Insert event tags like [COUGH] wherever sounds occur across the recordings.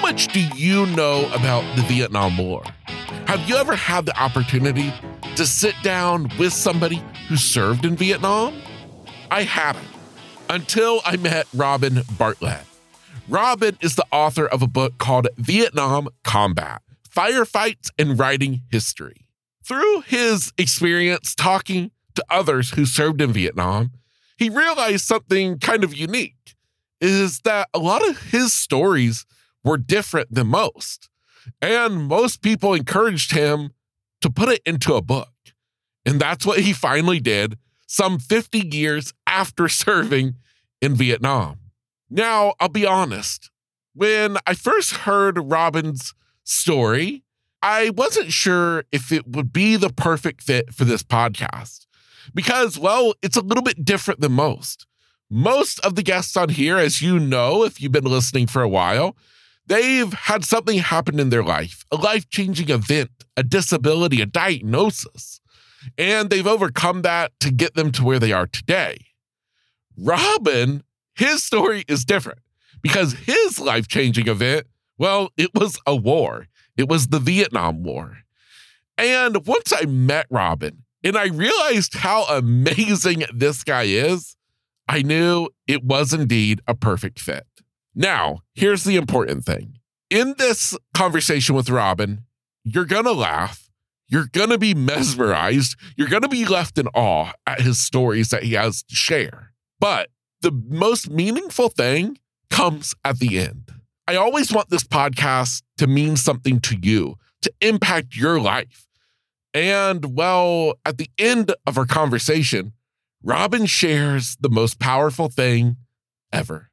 much do you know about the Vietnam War? Have you ever had the opportunity to sit down with somebody who served in Vietnam? I haven't until I met Robin Bartlett. Robin is the author of a book called Vietnam Combat Firefights and Writing History. Through his experience talking to others who served in Vietnam, he realized something kind of unique is that a lot of his stories were different than most. And most people encouraged him to put it into a book. And that's what he finally did some 50 years after [LAUGHS] serving in Vietnam. Now, I'll be honest, when I first heard Robin's story, I wasn't sure if it would be the perfect fit for this podcast because, well, it's a little bit different than most. Most of the guests on here, as you know, if you've been listening for a while, they've had something happen in their life, a life changing event, a disability, a diagnosis, and they've overcome that to get them to where they are today. Robin, his story is different because his life changing event, well, it was a war. It was the Vietnam War. And once I met Robin and I realized how amazing this guy is, I knew it was indeed a perfect fit. Now, here's the important thing. In this conversation with Robin, you're going to laugh. You're going to be mesmerized. You're going to be left in awe at his stories that he has to share. But the most meaningful thing comes at the end. I always want this podcast to mean something to you, to impact your life. And well, at the end of our conversation, Robin shares the most powerful thing ever.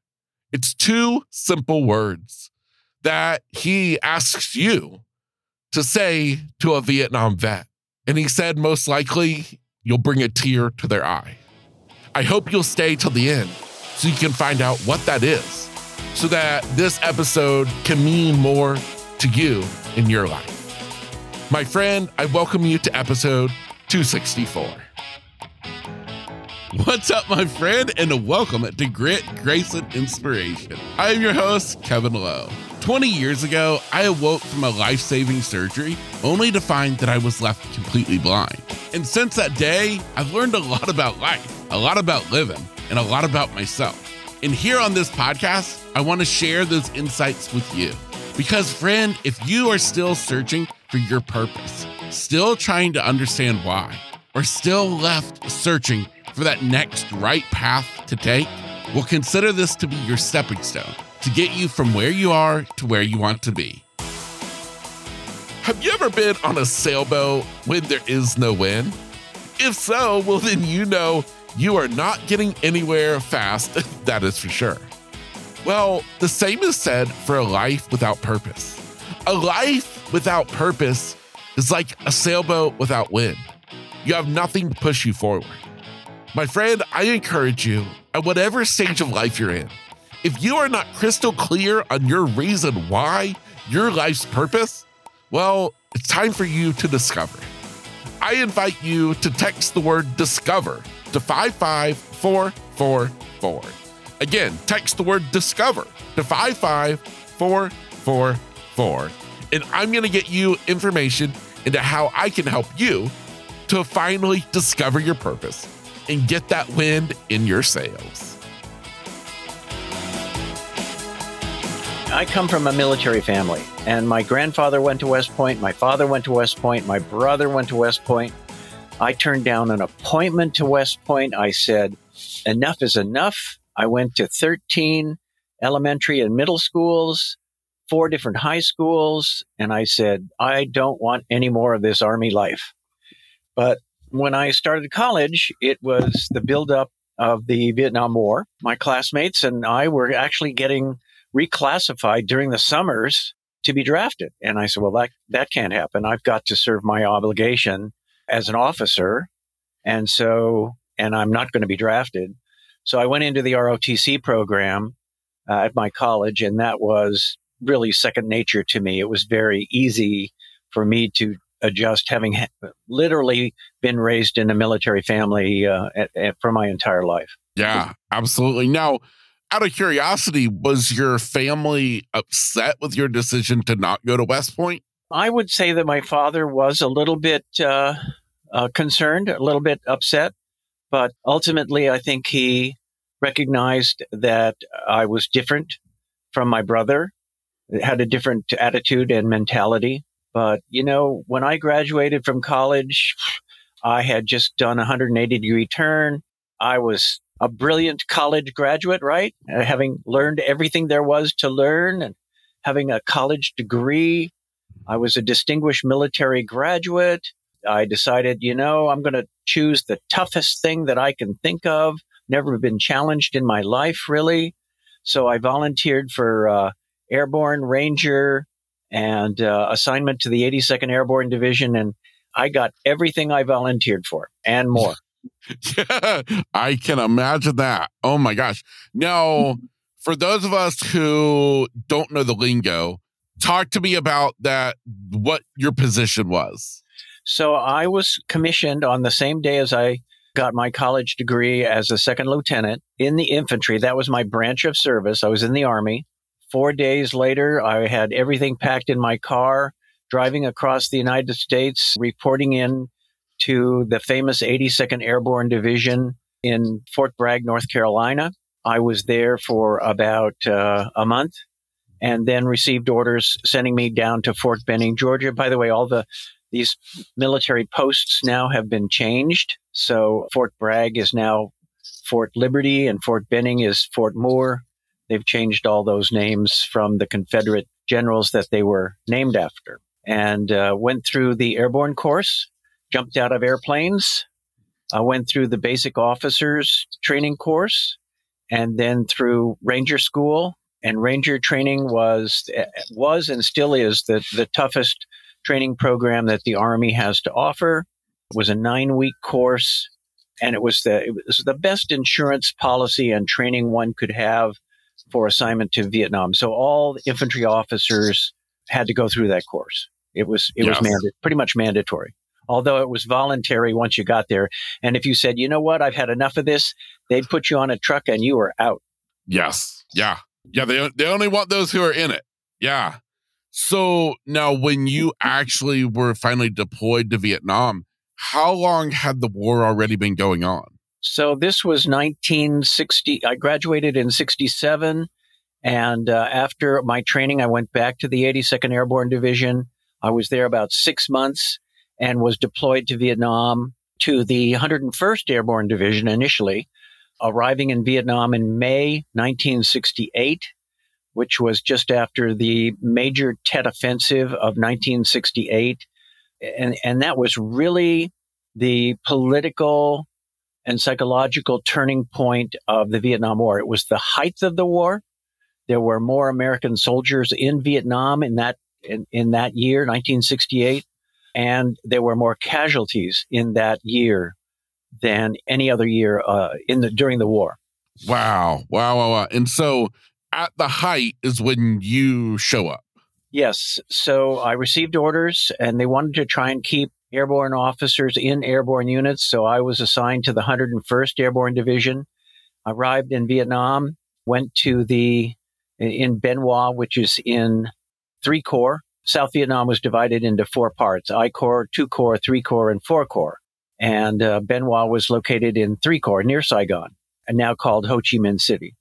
It's two simple words that he asks you to say to a Vietnam vet. And he said, most likely, you'll bring a tear to their eye. I hope you'll stay till the end so you can find out what that is, so that this episode can mean more to you in your life. My friend, I welcome you to episode 264. What's up, my friend, and welcome to Grit, Grace, and Inspiration. I am your host, Kevin Lowe. 20 years ago, I awoke from a life saving surgery only to find that I was left completely blind. And since that day, I've learned a lot about life, a lot about living, and a lot about myself. And here on this podcast, I want to share those insights with you. Because, friend, if you are still searching for your purpose, still trying to understand why, or still left searching for that next right path to take, well, consider this to be your stepping stone to get you from where you are to where you want to be. Have you ever been on a sailboat when there is no wind? If so, well, then you know you are not getting anywhere fast, [LAUGHS] that is for sure. Well, the same is said for a life without purpose. A life without purpose is like a sailboat without wind. You have nothing to push you forward. My friend, I encourage you at whatever stage of life you're in, if you are not crystal clear on your reason why, your life's purpose, well, it's time for you to discover. I invite you to text the word discover to 55444. Again, text the word discover to 55444. And I'm going to get you information into how I can help you to finally discover your purpose and get that wind in your sails. I come from a military family, and my grandfather went to West Point, my father went to West Point, my brother went to West Point. I turned down an appointment to West Point. I said, enough is enough. I went to 13 elementary and middle schools, four different high schools, and I said, I don't want any more of this Army life. But when I started college, it was the buildup of the Vietnam War. My classmates and I were actually getting reclassified during the summers to be drafted. And I said, well, that, that can't happen. I've got to serve my obligation as an officer. And so, and I'm not going to be drafted. So I went into the ROTC program uh, at my college, and that was really second nature to me. It was very easy for me to adjust, having ha- literally been raised in a military family uh, at, at, for my entire life. Yeah, absolutely. Now, out of curiosity, was your family upset with your decision to not go to West Point? I would say that my father was a little bit uh, uh, concerned, a little bit upset, but ultimately, I think he recognized that I was different from my brother, had a different attitude and mentality. But, you know, when I graduated from college, I had just done a 180 degree turn. I was a brilliant college graduate, right? Uh, having learned everything there was to learn and having a college degree. I was a distinguished military graduate. I decided, you know, I'm going to choose the toughest thing that I can think of. Never been challenged in my life, really. So I volunteered for uh, Airborne Ranger and uh, assignment to the 82nd Airborne Division. And I got everything I volunteered for and more. [LAUGHS] yeah, I can imagine that. Oh my gosh. Now, for those of us who don't know the lingo, talk to me about that, what your position was. So I was commissioned on the same day as I got my college degree as a second lieutenant in the infantry. That was my branch of service. I was in the Army. Four days later, I had everything packed in my car, driving across the United States, reporting in to the famous 82nd Airborne Division in Fort Bragg, North Carolina. I was there for about uh, a month and then received orders sending me down to Fort Benning, Georgia. By the way, all the these military posts now have been changed. So Fort Bragg is now Fort Liberty and Fort Benning is Fort Moore. They've changed all those names from the Confederate generals that they were named after and uh, went through the airborne course jumped out of airplanes. I went through the basic officers training course and then through Ranger School. And Ranger training was was and still is the, the toughest training program that the Army has to offer. It was a nine week course, and it was the it was the best insurance policy and training one could have for assignment to Vietnam. So all infantry officers had to go through that course. It was it yes. was manda- pretty much mandatory although it was voluntary once you got there. And if you said, you know what, I've had enough of this, they'd put you on a truck and you were out. Yes. Yeah. Yeah. They, they only want those who are in it. Yeah. So now, when you actually were finally deployed to Vietnam, how long had the war already been going on? So this was 1960. I graduated in 67. And uh, after my training, I went back to the 82nd Airborne Division. I was there about six months and was deployed to Vietnam to the 101st Airborne Division initially, arriving in Vietnam in May 1968, which was just after the major Tet Offensive of 1968. And, and that was really the political and psychological turning point of the Vietnam War. It was the height of the war. There were more American soldiers in Vietnam in that in, in that year, 1968 and there were more casualties in that year than any other year uh, in the during the war. Wow, wow, wow, wow! And so, at the height is when you show up. Yes. So I received orders, and they wanted to try and keep airborne officers in airborne units. So I was assigned to the 101st Airborne Division. Arrived in Vietnam, went to the in Bien Hoa, which is in three corps, South Vietnam was divided into four parts I Corps, 2 Corps, 3 Corps, and 4 Corps. And uh, Hoa was located in 3 Corps near Saigon, and now called Ho Chi Minh City.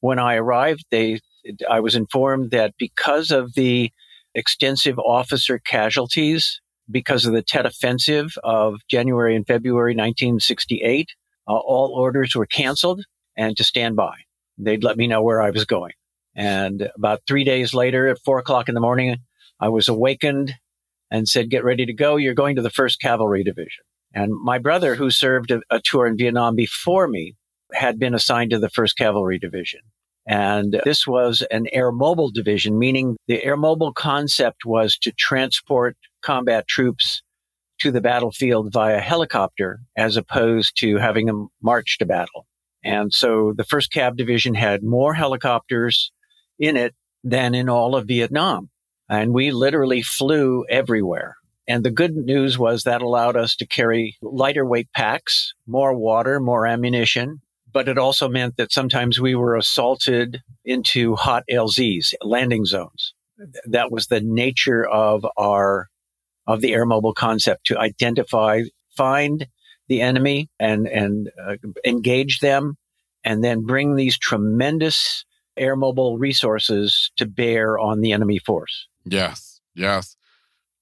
When I arrived, they, I was informed that because of the extensive officer casualties, because of the Tet Offensive of January and February 1968, uh, all orders were canceled and to stand by. They'd let me know where I was going. And about three days later, at four o'clock in the morning, I was awakened and said, get ready to go. You're going to the 1st Cavalry Division. And my brother, who served a, a tour in Vietnam before me, had been assigned to the 1st Cavalry Division. And this was an air mobile division, meaning the air mobile concept was to transport combat troops to the battlefield via helicopter as opposed to having them march to battle. And so the 1st Cav Division had more helicopters in it than in all of Vietnam. And we literally flew everywhere. And the good news was that allowed us to carry lighter weight packs, more water, more ammunition, but it also meant that sometimes we were assaulted into hot LZs, landing zones. That was the nature of our of the air mobile concept to identify, find the enemy and and uh, engage them, and then bring these tremendous air mobile resources to bear on the enemy force. Yes, yes.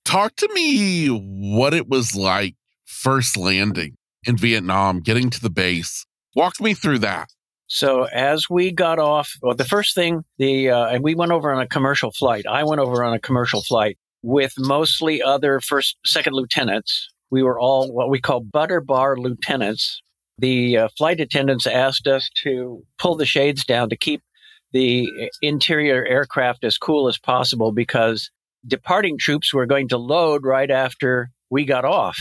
Talk to me what it was like first landing in Vietnam, getting to the base. Walk me through that. So as we got off, well, the first thing the uh, and we went over on a commercial flight. I went over on a commercial flight with mostly other first, second lieutenants. We were all what we call butter bar lieutenants. The uh, flight attendants asked us to pull the shades down to keep the interior aircraft as cool as possible because departing troops were going to load right after we got off.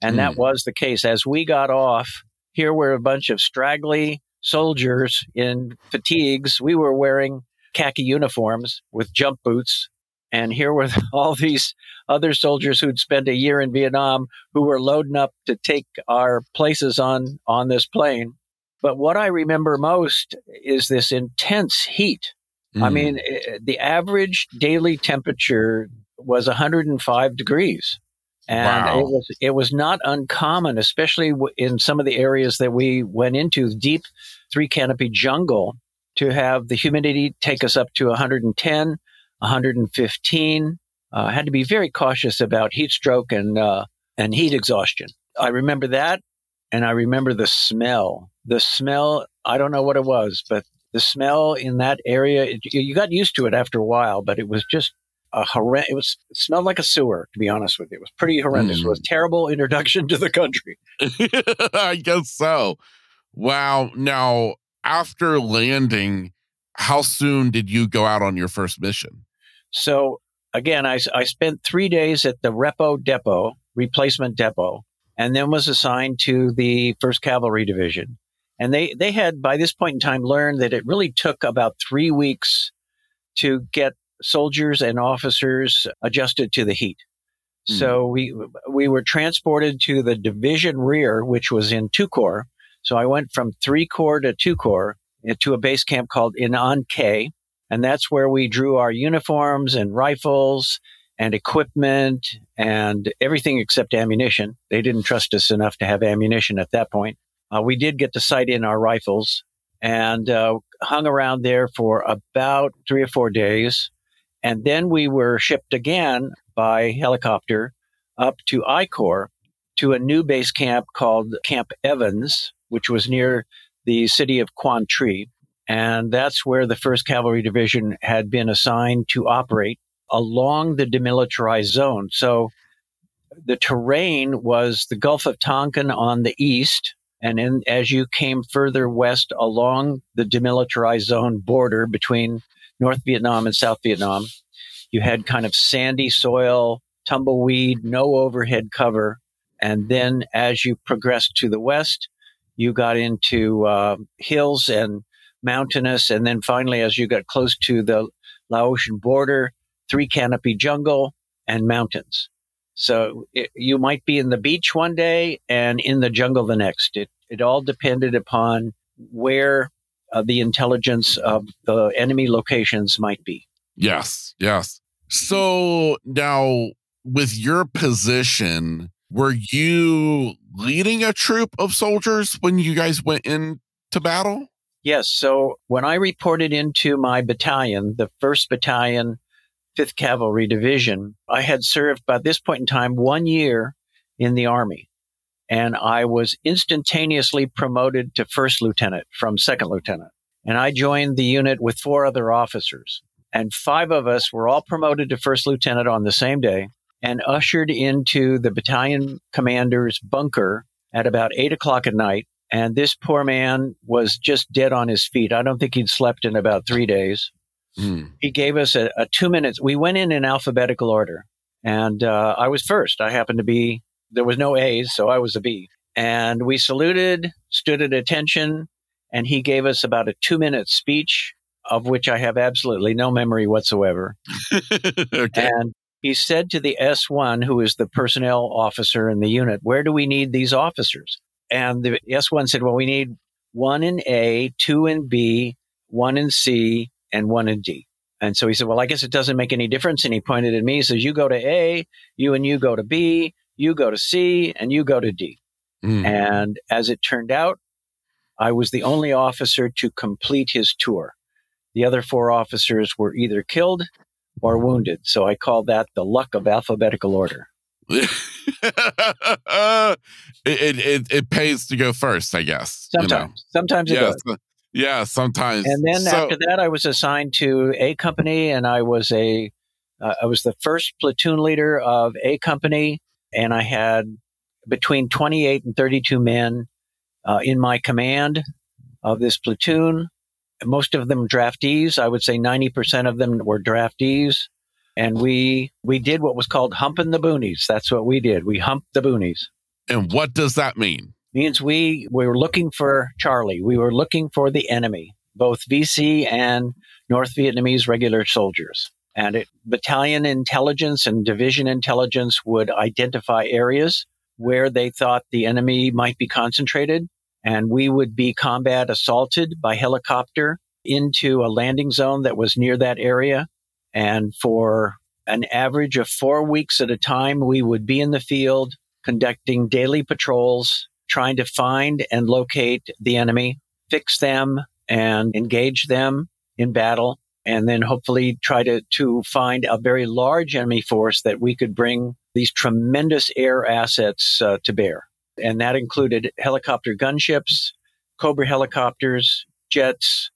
And mm. that hmm. was the case. As we got off, here were a bunch of straggly soldiers in fatigues. We were wearing khaki uniforms with jump boots. And here were [LAUGHS] all these other soldiers who'd spent a year in Vietnam who were loading up to take our places on, on this plane. But what I remember most is this intense heat. Mm. I mean, eh, the average daily temperature was 105 degrees. And wow. it was it was not uncommon, especially in some of the areas that we went into, deep three canopy jungle, to have the humidity take us up to 110, 115. Uh, had to be very cautious about heat stroke and uh, and heat exhaustion. I remember that, and I remember the smell the smell, I don't know what it was, but the smell in that area, it, you got used to it after a while, but it was just a horrendous, it was, it smelled like a sewer, to be honest with you. It was pretty horrendous. Mm. It was mm. terrible introduction to the country. [LAUGHS] I guess so. Wow. Now, after landing, how soon did you go out on your first mission? So again, I, I spent three days at the Repo Depot, replacement depot, and then was assigned to the 1st Cavalry Division. And they, they had by this point in time learned that it really took about three weeks to get soldiers and officers adjusted to the heat. Mm. So we, we were transported to the division rear, which was in two corps. So I went from three corps to two corps eh, to a base camp called In An Khe. And that's where we drew our uniforms and rifles and equipment and everything except ammunition. They didn't trust us enough to have ammunition at that point. Uh, we did get to sight in our rifles and uh, hung around there for about three or four days. And then we were shipped again by helicopter up to I Corps to a new base camp called Camp Evans, which was near the city of Quang Tri. And that's where the 1st Cavalry Division had been assigned to operate along the demilitarized zone. So the terrain was the Gulf of Tonkin on the east, and in, as you came further west along the demilitarized zone border between North Vietnam and South Vietnam, you had kind of sandy soil, tumbleweed, no overhead cover. And then as you progressed to the west, you got into uh, hills and mountainous. And then finally, as you got close to the Laotian border, three canopy jungle and mountains. So it, you might be in the beach one day and in the jungle the next. It it all depended upon where uh, the intelligence of the enemy locations might be. Yes, yes. So now, with your position, were you leading a troop of soldiers when you guys went into battle? Yes. So when I reported into my battalion, the 1st Battalion, 5th Cavalry Division, I had served by this point in time one year in the Army and I was instantaneously promoted to first lieutenant from second lieutenant. And I joined the unit with four other officers. And five of us were all promoted to first lieutenant on the same day and ushered into the battalion commander's bunker at about eight o'clock at night. And this poor man was just dead on his feet. I don't think he'd slept in about three days. Mm. He gave us a, a, two minutes. We went in in alphabetical order. And uh, I was first. I happened to be there was no A's, so I was a B. And we saluted, stood at attention, and he gave us about a two minute speech, of which I have absolutely no memory whatsoever. [LAUGHS] okay. And he said to the S1, who is the personnel officer in the unit, Where do we need these officers? And the S1 said, Well, we need one in A, two in B, one in C, and one in D. And so he said, Well, I guess it doesn't make any difference. And he pointed at me. He says, You go to A, you and you go to B, you go to C, and you go to D. Mm. And as it turned out, I was the only officer to complete his tour. The other four officers were either killed or wounded. So I call that the luck of alphabetical order. [LAUGHS] it, it, it pays to go first, I guess. Sometimes, you know? sometimes it yeah, does. Yeah, sometimes. And then so, after that, I was assigned to A Company, and I was a uh, I was the first platoon leader of A Company, and I had between 28 and 32 men uh, in my command of this platoon. Most of them draftees. I would say 90% of them were draftees. And we we did what was called humping the boonies. That's what we did. We humped the boonies. And what does that mean? means we, we were looking for Charlie. We were looking for the enemy, both VC and North Vietnamese regular soldiers. And it, battalion intelligence and division intelligence would identify areas where they thought the enemy might be concentrated. And we would be combat assaulted by helicopter into a landing zone that was near that area. And for an average of four weeks at a time, we would be in the field conducting daily patrols trying to find and locate the enemy, fix them and engage them in battle, and then hopefully try to, to find a very large enemy force that we could bring these tremendous air assets uh, to bear. And that included helicopter gunships, Cobra helicopters, jets.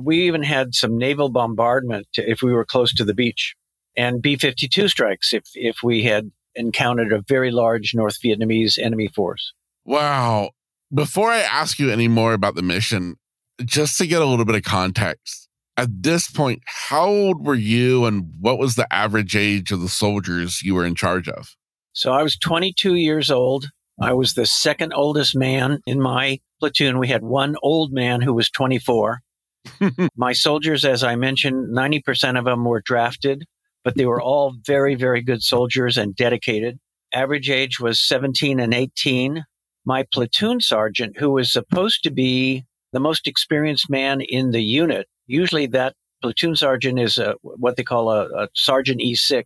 We even had some naval bombardment if we were close to the beach and B 52 strikes if, if we had encountered a very large North Vietnamese enemy force. Wow. Before I ask you any more about the mission, just to get a little bit of context, at this point, how old were you and what was the average age of the soldiers you were in charge of? So I was 22 years old. I was the second oldest man in my platoon. We had one old man who was 24. [LAUGHS] my soldiers, as I mentioned, 90% of them were drafted, but they were all very, very good soldiers and dedicated. Average age was 17 and 18 my platoon sergeant, who was supposed to be the most experienced man in the unit. Usually, that platoon sergeant is a, what they call a, a sergeant E6,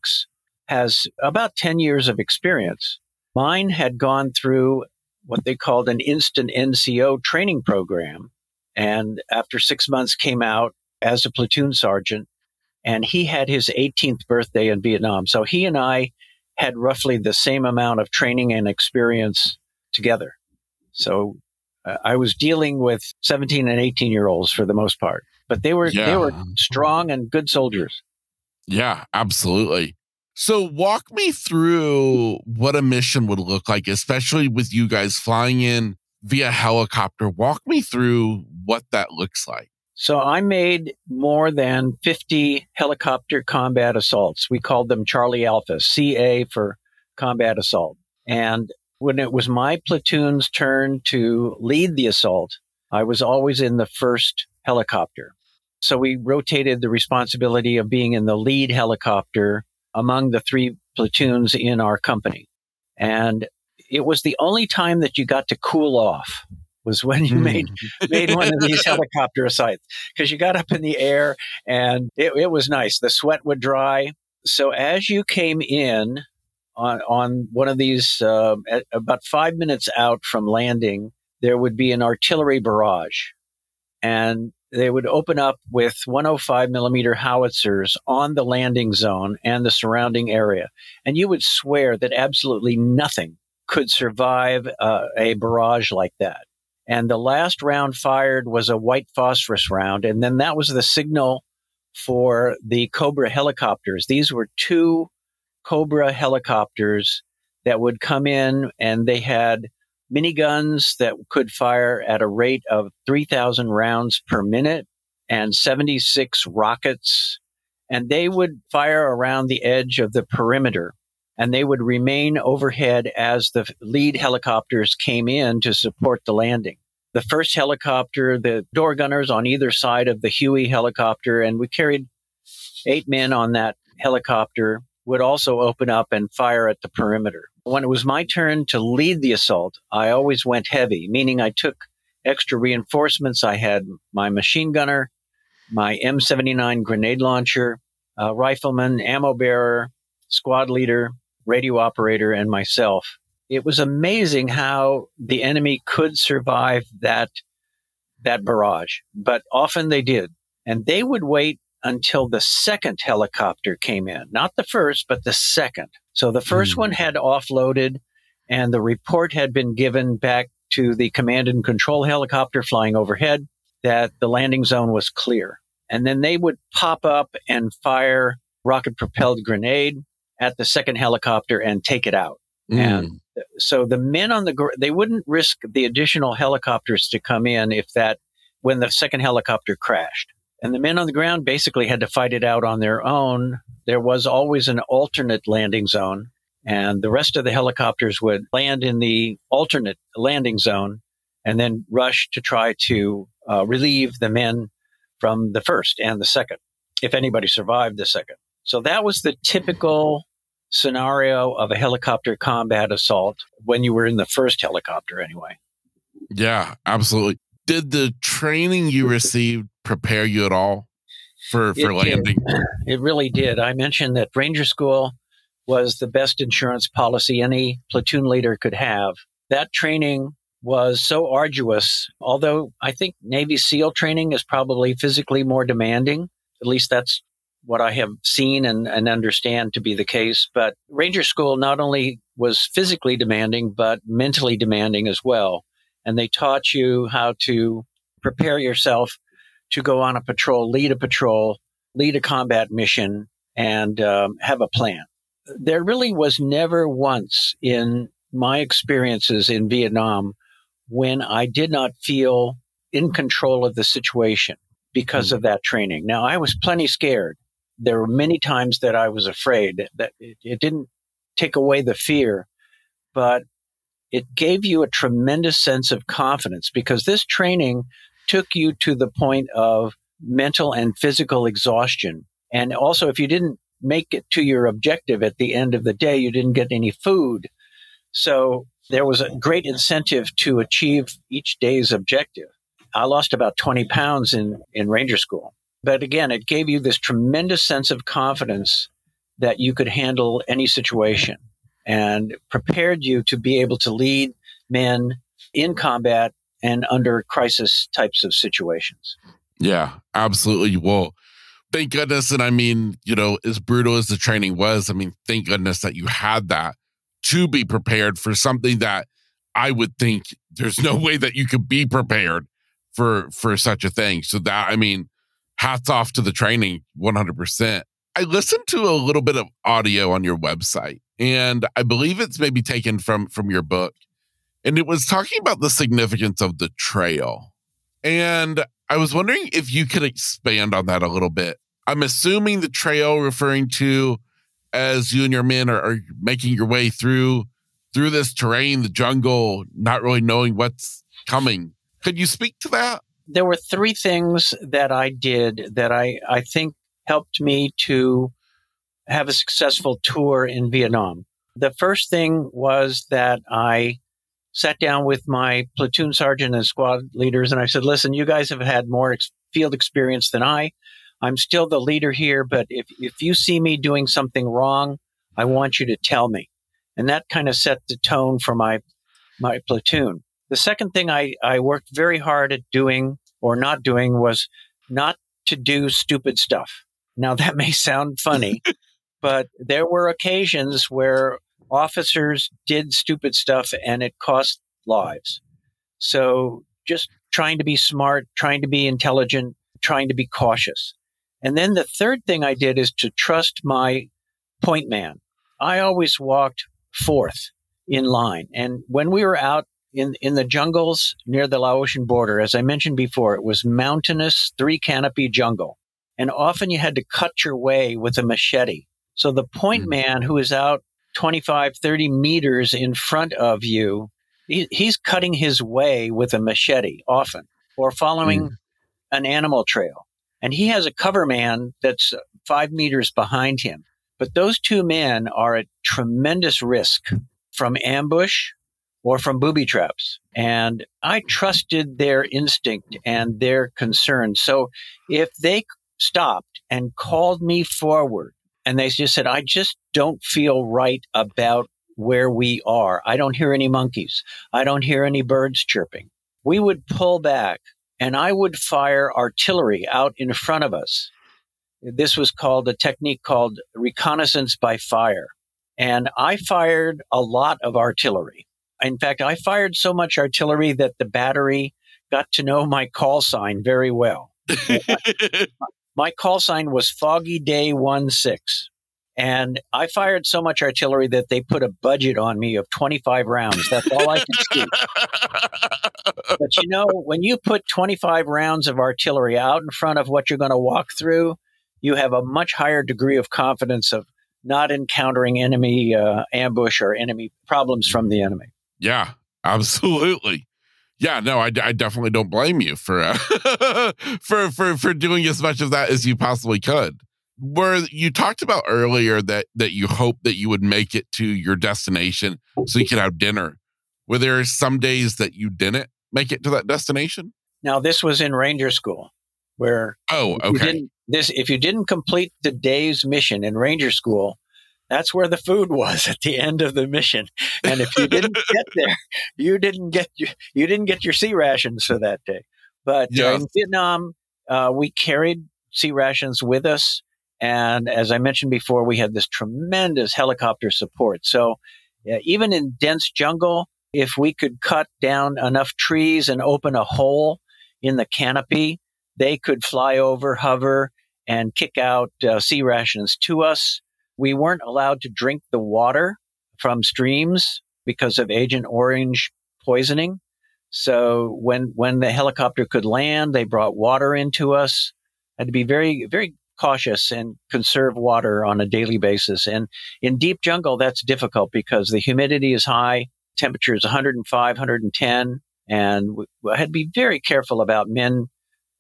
has about 10 years of experience. Mine had gone through what they called an instant NCO training program. And after six months, came out as a platoon sergeant. And he had his 18th birthday in Vietnam. So he and I had roughly the same amount of training and experience together. So uh, I was dealing with 17 and 18 year olds for the most part, but they were yeah. they were strong and good soldiers. Yeah, absolutely. So walk me through what a mission would look like, especially with you guys flying in via helicopter. Walk me through what that looks like. So I made more than 50 helicopter combat assaults. We called them Charlie Alpha, CA for combat assault. And when it was my platoon's turn to lead the assault, I was always in the first helicopter. So we rotated the responsibility of being in the lead helicopter among the three platoons in our company. And it was the only time that you got to cool off was when you made hmm. made one of these [LAUGHS] helicopter sites because you got up in the air and it, it was nice. The sweat would dry. So as you came in, on, on one of these, uh, about five minutes out from landing, there would be an artillery barrage. And they would open up with 105 millimeter howitzers on the landing zone and the surrounding area. And you would swear that absolutely nothing could survive uh, a barrage like that. And the last round fired was a white phosphorus round. And then that was the signal for the Cobra helicopters. These were two Cobra helicopters that would come in and they had miniguns that could fire at a rate of 3,000 rounds per minute and 76 rockets. And they would fire around the edge of the perimeter and they would remain overhead as the lead helicopters came in to support the landing. The first helicopter, the door gunners on either side of the Huey helicopter, and we carried eight men on that helicopter would also open up and fire at the perimeter. When it was my turn to lead the assault, I always went heavy, meaning I took extra reinforcements. I had my machine gunner, my M79 grenade launcher, uh, rifleman, ammo bearer, squad leader, radio operator, and myself. It was amazing how the enemy could survive that that barrage, but often they did. And they would wait until the second helicopter came in, not the first, but the second. So the first mm. one had offloaded and the report had been given back to the command and control helicopter flying overhead that the landing zone was clear. And then they would pop up and fire rocket propelled grenade at the second helicopter and take it out. Mm. And so the men on the, they wouldn't risk the additional helicopters to come in if that, when the second helicopter crashed. And the men on the ground basically had to fight it out on their own. There was always an alternate landing zone, and the rest of the helicopters would land in the alternate landing zone and then rush to try to uh, relieve the men from the first and the second, if anybody survived the second. So that was the typical scenario of a helicopter combat assault when you were in the first helicopter, anyway. Yeah, absolutely. Did the training you received prepare you at all for for it landing? Did. It really did. I mentioned that Ranger School was the best insurance policy any platoon leader could have. That training was so arduous, although I think Navy SEAL training is probably physically more demanding. At least that's what I have seen and, and understand to be the case. But Ranger School not only was physically demanding, but mentally demanding as well. And they taught you how to prepare yourself to go on a patrol, lead a patrol, lead a combat mission, and um, have a plan. There really was never once in my experiences in Vietnam when I did not feel in control of the situation because mm. of that training. Now, I was plenty scared. There were many times that I was afraid that it, it didn't take away the fear, but it gave you a tremendous sense of confidence because this training took you to the point of mental and physical exhaustion. And also, if you didn't make it to your objective at the end of the day, you didn't get any food. So there was a great incentive to achieve each day's objective. I lost about 20 pounds in, in Ranger School. But again, it gave you this tremendous sense of confidence that you could handle any situation and prepared you to be able to lead men in combat and under crisis types of situations. Yeah, absolutely. Well, thank goodness. And I mean, you know, as brutal as the training was, I mean, thank goodness that you had that to be prepared for something that I would think there's no [LAUGHS] way that you could be prepared for for such a thing. So that I mean, hats off to the training 100%. I listened to a little bit of audio on your website and I believe it's maybe taken from from your book and it was talking about the significance of the trail. And I was wondering if you could expand on that a little bit. I'm assuming the trail referring to as you and your men are, are making your way through through this terrain, the jungle, not really knowing what's coming. Could you speak to that? There were three things that I did that I, I think helped me to have a successful tour in Vietnam. The first thing was that I sat down with my platoon sergeant and squad leaders and I said, listen, you guys have had more ex- field experience than I. I'm still the leader here, but if, if you see me doing something wrong, I want you to tell me. And that kind of set the tone for my, my platoon. The second thing I, I worked very hard at doing or not doing was not to do stupid stuff. Now [LAUGHS] that may sound funny, [LAUGHS] but there were occasions where officers did stupid stuff and it cost lives. So just trying to be smart, trying to be intelligent, trying to be cautious. And then the third thing I did is to trust my point man. I always walked fourth in line. And when we were out in, in the jungles near the Laotian border, as I mentioned before, it was mountainous, three canopy jungle. And often you had to cut your way with a machete. So the point mm-hmm. man who is out 25, 30 meters in front of you, he, he's cutting his way with a machete often or following mm. an animal trail. And he has a cover man that's five meters behind him. But those two men are at tremendous risk from ambush or from booby traps. And I mm-hmm. trusted their instinct and their concern. So if they stopped and called me forward and they just said, I just don't feel right about where we are. I don't hear any monkeys. I don't hear any birds chirping. We would pull back and I would fire artillery out in front of us. This was called a technique called reconnaissance by fire. And I fired a lot of artillery. In fact, I fired so much artillery that the battery got to know my call sign very well. [LAUGHS] my call sign was Foggy Day 1 6. And I fired so much artillery that they put a budget on me of 25 rounds. That's all I could see. [LAUGHS] but you know, when you put 25 rounds of artillery out in front of what you're going to walk through, you have a much higher degree of confidence of not encountering enemy uh, ambush or enemy problems from the enemy. Yeah, absolutely. Yeah, no, I, I definitely don't blame you for uh, [LAUGHS] for for for doing as much of that as you possibly could. Where you talked about earlier that that you hope that you would make it to your destination so you could have dinner. Were there some days that you didn't make it to that destination? Now this was in Ranger School, where oh okay this if you didn't complete the day's mission in Ranger School, that's where the food was at the end of the mission. And if you didn't [LAUGHS] get there, you didn't get you, you didn't get your C rations for that day. But uh, in Vietnam, uh, we carried C rations with us. And as I mentioned before, we had this tremendous helicopter support. So uh, even in dense jungle, if we could cut down enough trees and open a hole in the canopy, they could fly over, hover, and kick out uh, C rations to us. We weren't allowed to drink the water from streams because of Agent Orange poisoning. So when when the helicopter could land, they brought water into us. Had to be very very cautious and conserve water on a daily basis. And in deep jungle, that's difficult because the humidity is high, temperature is 105, 110, and we had to be very careful about men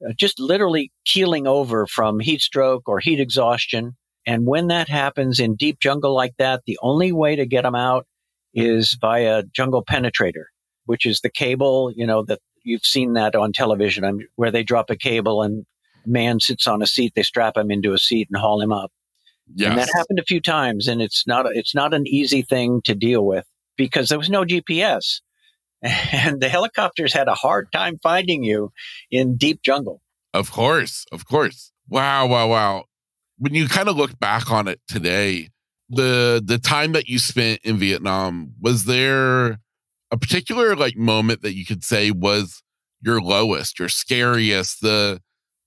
uh, just literally keeling over from heat stroke or heat exhaustion. And when that happens in deep jungle like that, the only way to get them out is via jungle penetrator, which is the cable, you know, that you've seen that on television I'm, where they drop a cable and man sits on a seat, they strap him into a seat and haul him up. Yes. And that happened a few times and it's not, it's not an easy thing to deal with because there was no GPS [LAUGHS] and the helicopters had a hard time finding you in deep jungle. Of course, of course. Wow, wow, wow when you kind of look back on it today, the the time that you spent in Vietnam, was there a particular like moment that you could say was your lowest, your scariest, the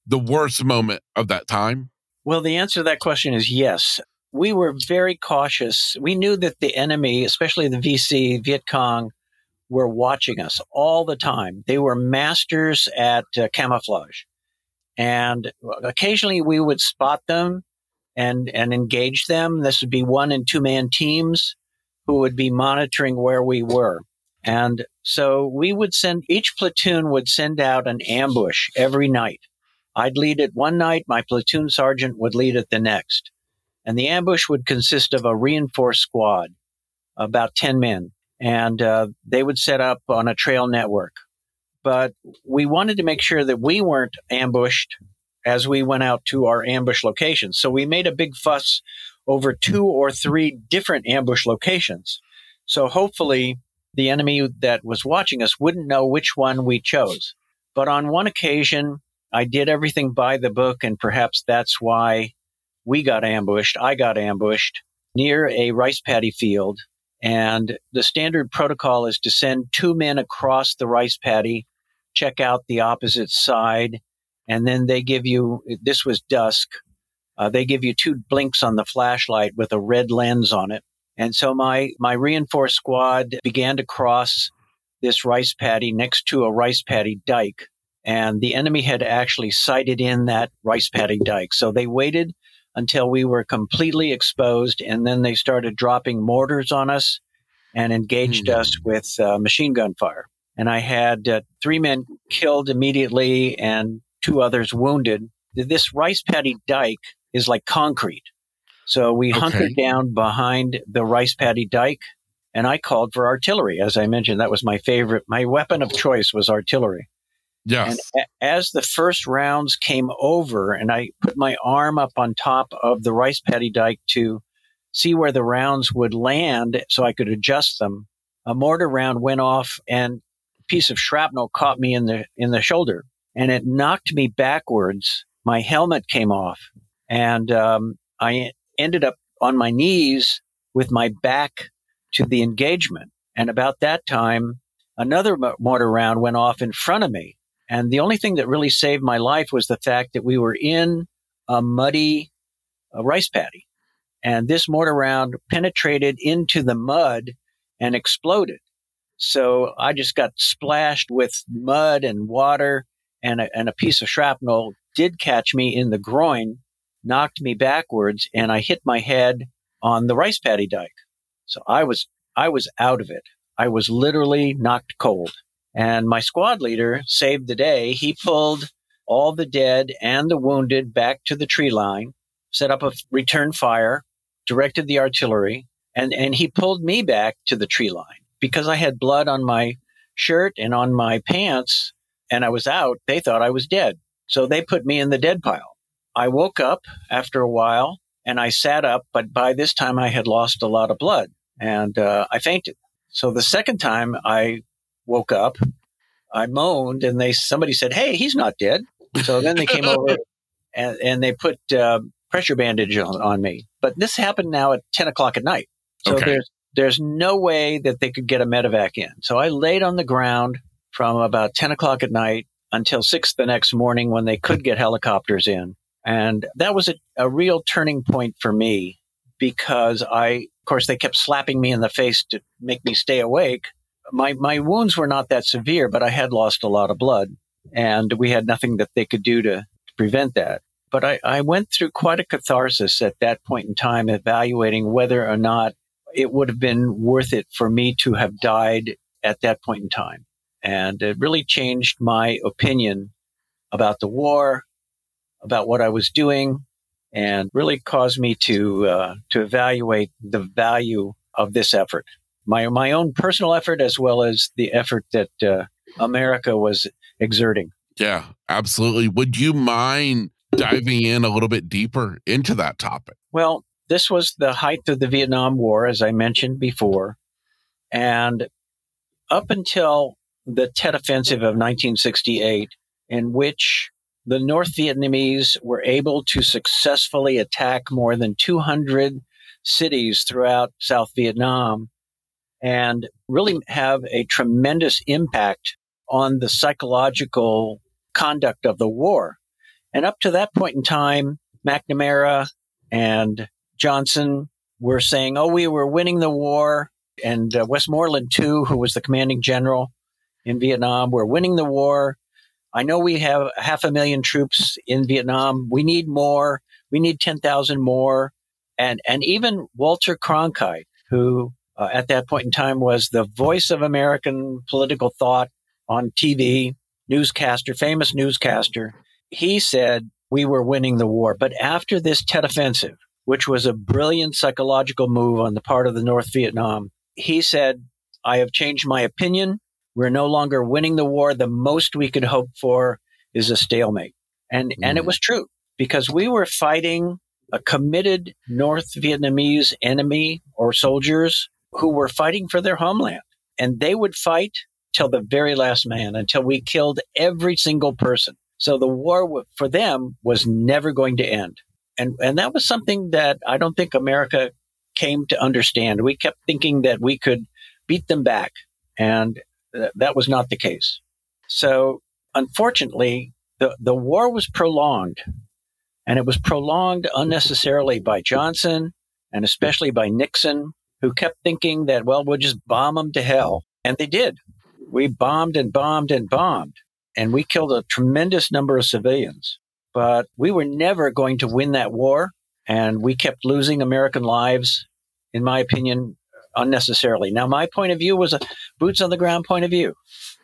the worst moment of that time? Well, the answer to that question is yes. We were very cautious. We knew that the enemy, especially the VC, Viet Cong, were watching us all the time. They were masters at uh, camouflage. And occasionally we would spot them and, and engage them. This would be one and two man teams who would be monitoring where we were. And so we would send, each platoon would send out an ambush every night. I'd lead it one night, my platoon sergeant would lead it the next. And the ambush would consist of a reinforced squad, about 10 men. And uh, they would set up on a trail network but we wanted to make sure that we weren't ambushed as we went out to our ambush locations. So we made a big fuss over two or three different ambush locations. So hopefully the enemy that was watching us wouldn't know which one we chose. But on one occasion, I did everything by the book, and perhaps that's why we got ambushed. I got ambushed near a rice paddy field. And the standard protocol is to send two men across the rice paddy check out the opposite side. And then they give you, this was dusk. Uh, they give you two blinks on the flashlight with a red lens on it. And so my, my reinforced squad began to cross this rice paddy next to a rice paddy dike. And the enemy had actually sighted in that rice paddy dike. So they waited until we were completely exposed. And then they started dropping mortars on us and engaged mm-hmm. us with uh, machine gun fire and I had uh, three men killed immediately and two others wounded. This rice paddy dike is like concrete. So we okay. hunkered down behind the rice paddy dike and I called for artillery. As I mentioned, that was my favorite. My weapon of choice was artillery. Yes. And as the first rounds came over, and I put my arm up on top of the rice paddy dike to see where the rounds would land so I could adjust them, a mortar round went off and a piece of shrapnel caught me in the in the shoulder and it knocked me backwards. My helmet came off and um, I ended up on my knees with my back to the engagement. And about that time, another mortar round went off in front of me. And the only thing that really saved my life was the fact that we were in a muddy rice paddy. And this mortar round penetrated into the mud and exploded. So I just got splashed with mud and water, and a, and a piece of shrapnel did catch me in the groin, knocked me backwards, and I hit my head on the rice paddy dike. So I was I was out of it. I was literally knocked cold. And my squad leader saved the day. He pulled all the dead and the wounded back to the tree line, set up a return fire, directed the artillery, and, and he pulled me back to the tree line because I had blood on my shirt and on my pants and I was out. They thought I was dead. So they put me in the dead pile. I woke up after a while and I sat up, but by this time I had lost a lot of blood and uh, I fainted. So the second time I woke up, I moaned, and they somebody said, "Hey, he's not dead." So then they came over [LAUGHS] and, and they put uh, pressure bandage on, on, me. But this happened now at ten o'clock at night, so okay. there's there's no way that they could get a medevac in. So I laid on the ground from about ten o'clock at night until six the next morning when they could get helicopters in. And that was a, a real turning point for me because I, of course, they kept slapping me in the face to make me stay awake. My, my wounds were not that severe, but I had lost a lot of blood and we had nothing that they could do to, to prevent that. But I, I went through quite a catharsis at that point in time, evaluating whether or not it would have been worth it for me to have died at that point in time. And it really changed my opinion about the war, about what I was doing, and really caused me to uh, to evaluate the value of this effort, my my own personal effort as well as the effort that uh, America was exerting. Yeah, absolutely. Would you mind diving in a little bit deeper into that topic? Well, this was the height of the Vietnam War, as I mentioned before, and up until the Tet Offensive of 1968, in which the North Vietnamese were able to successfully attack more than 200 cities throughout South Vietnam and really have a tremendous impact on the psychological conduct of the war. And up to that point in time, McNamara and Johnson were saying, oh, we were winning the war. And uh, Westmoreland, too, who was the commanding general in Vietnam, were winning the war. I know we have half a million troops in Vietnam. We need more. We need 10,000 more. And, and even Walter Cronkite, who uh, at that point in time was the voice of American political thought on TV, newscaster, famous newscaster, he said we were winning the war. But after this Tet Offensive, which was a brilliant psychological move on the part of the North Vietnam, he said, I have changed my opinion. We're no longer winning the war. The most we could hope for is a stalemate. And, mm. and it mm. was true because we were fighting a committed North Vietnamese enemy or soldiers who were fighting for their homeland. And they would fight till the very last man, until we killed every single person. So the war for them was never going to end. And, and that was something that I don't think America came to understand. We kept thinking that we could beat them back. And that was not the case. So unfortunately, the, the war was prolonged and it was prolonged unnecessarily by Johnson and especially by Nixon, who kept thinking that, well, we'll just bomb them to hell. And they did. We bombed and bombed and bombed and we killed a tremendous number of civilians, but we were never going to win that war. And we kept losing American lives, in my opinion, unnecessarily. Now, my point of view was a boots on the ground point of view.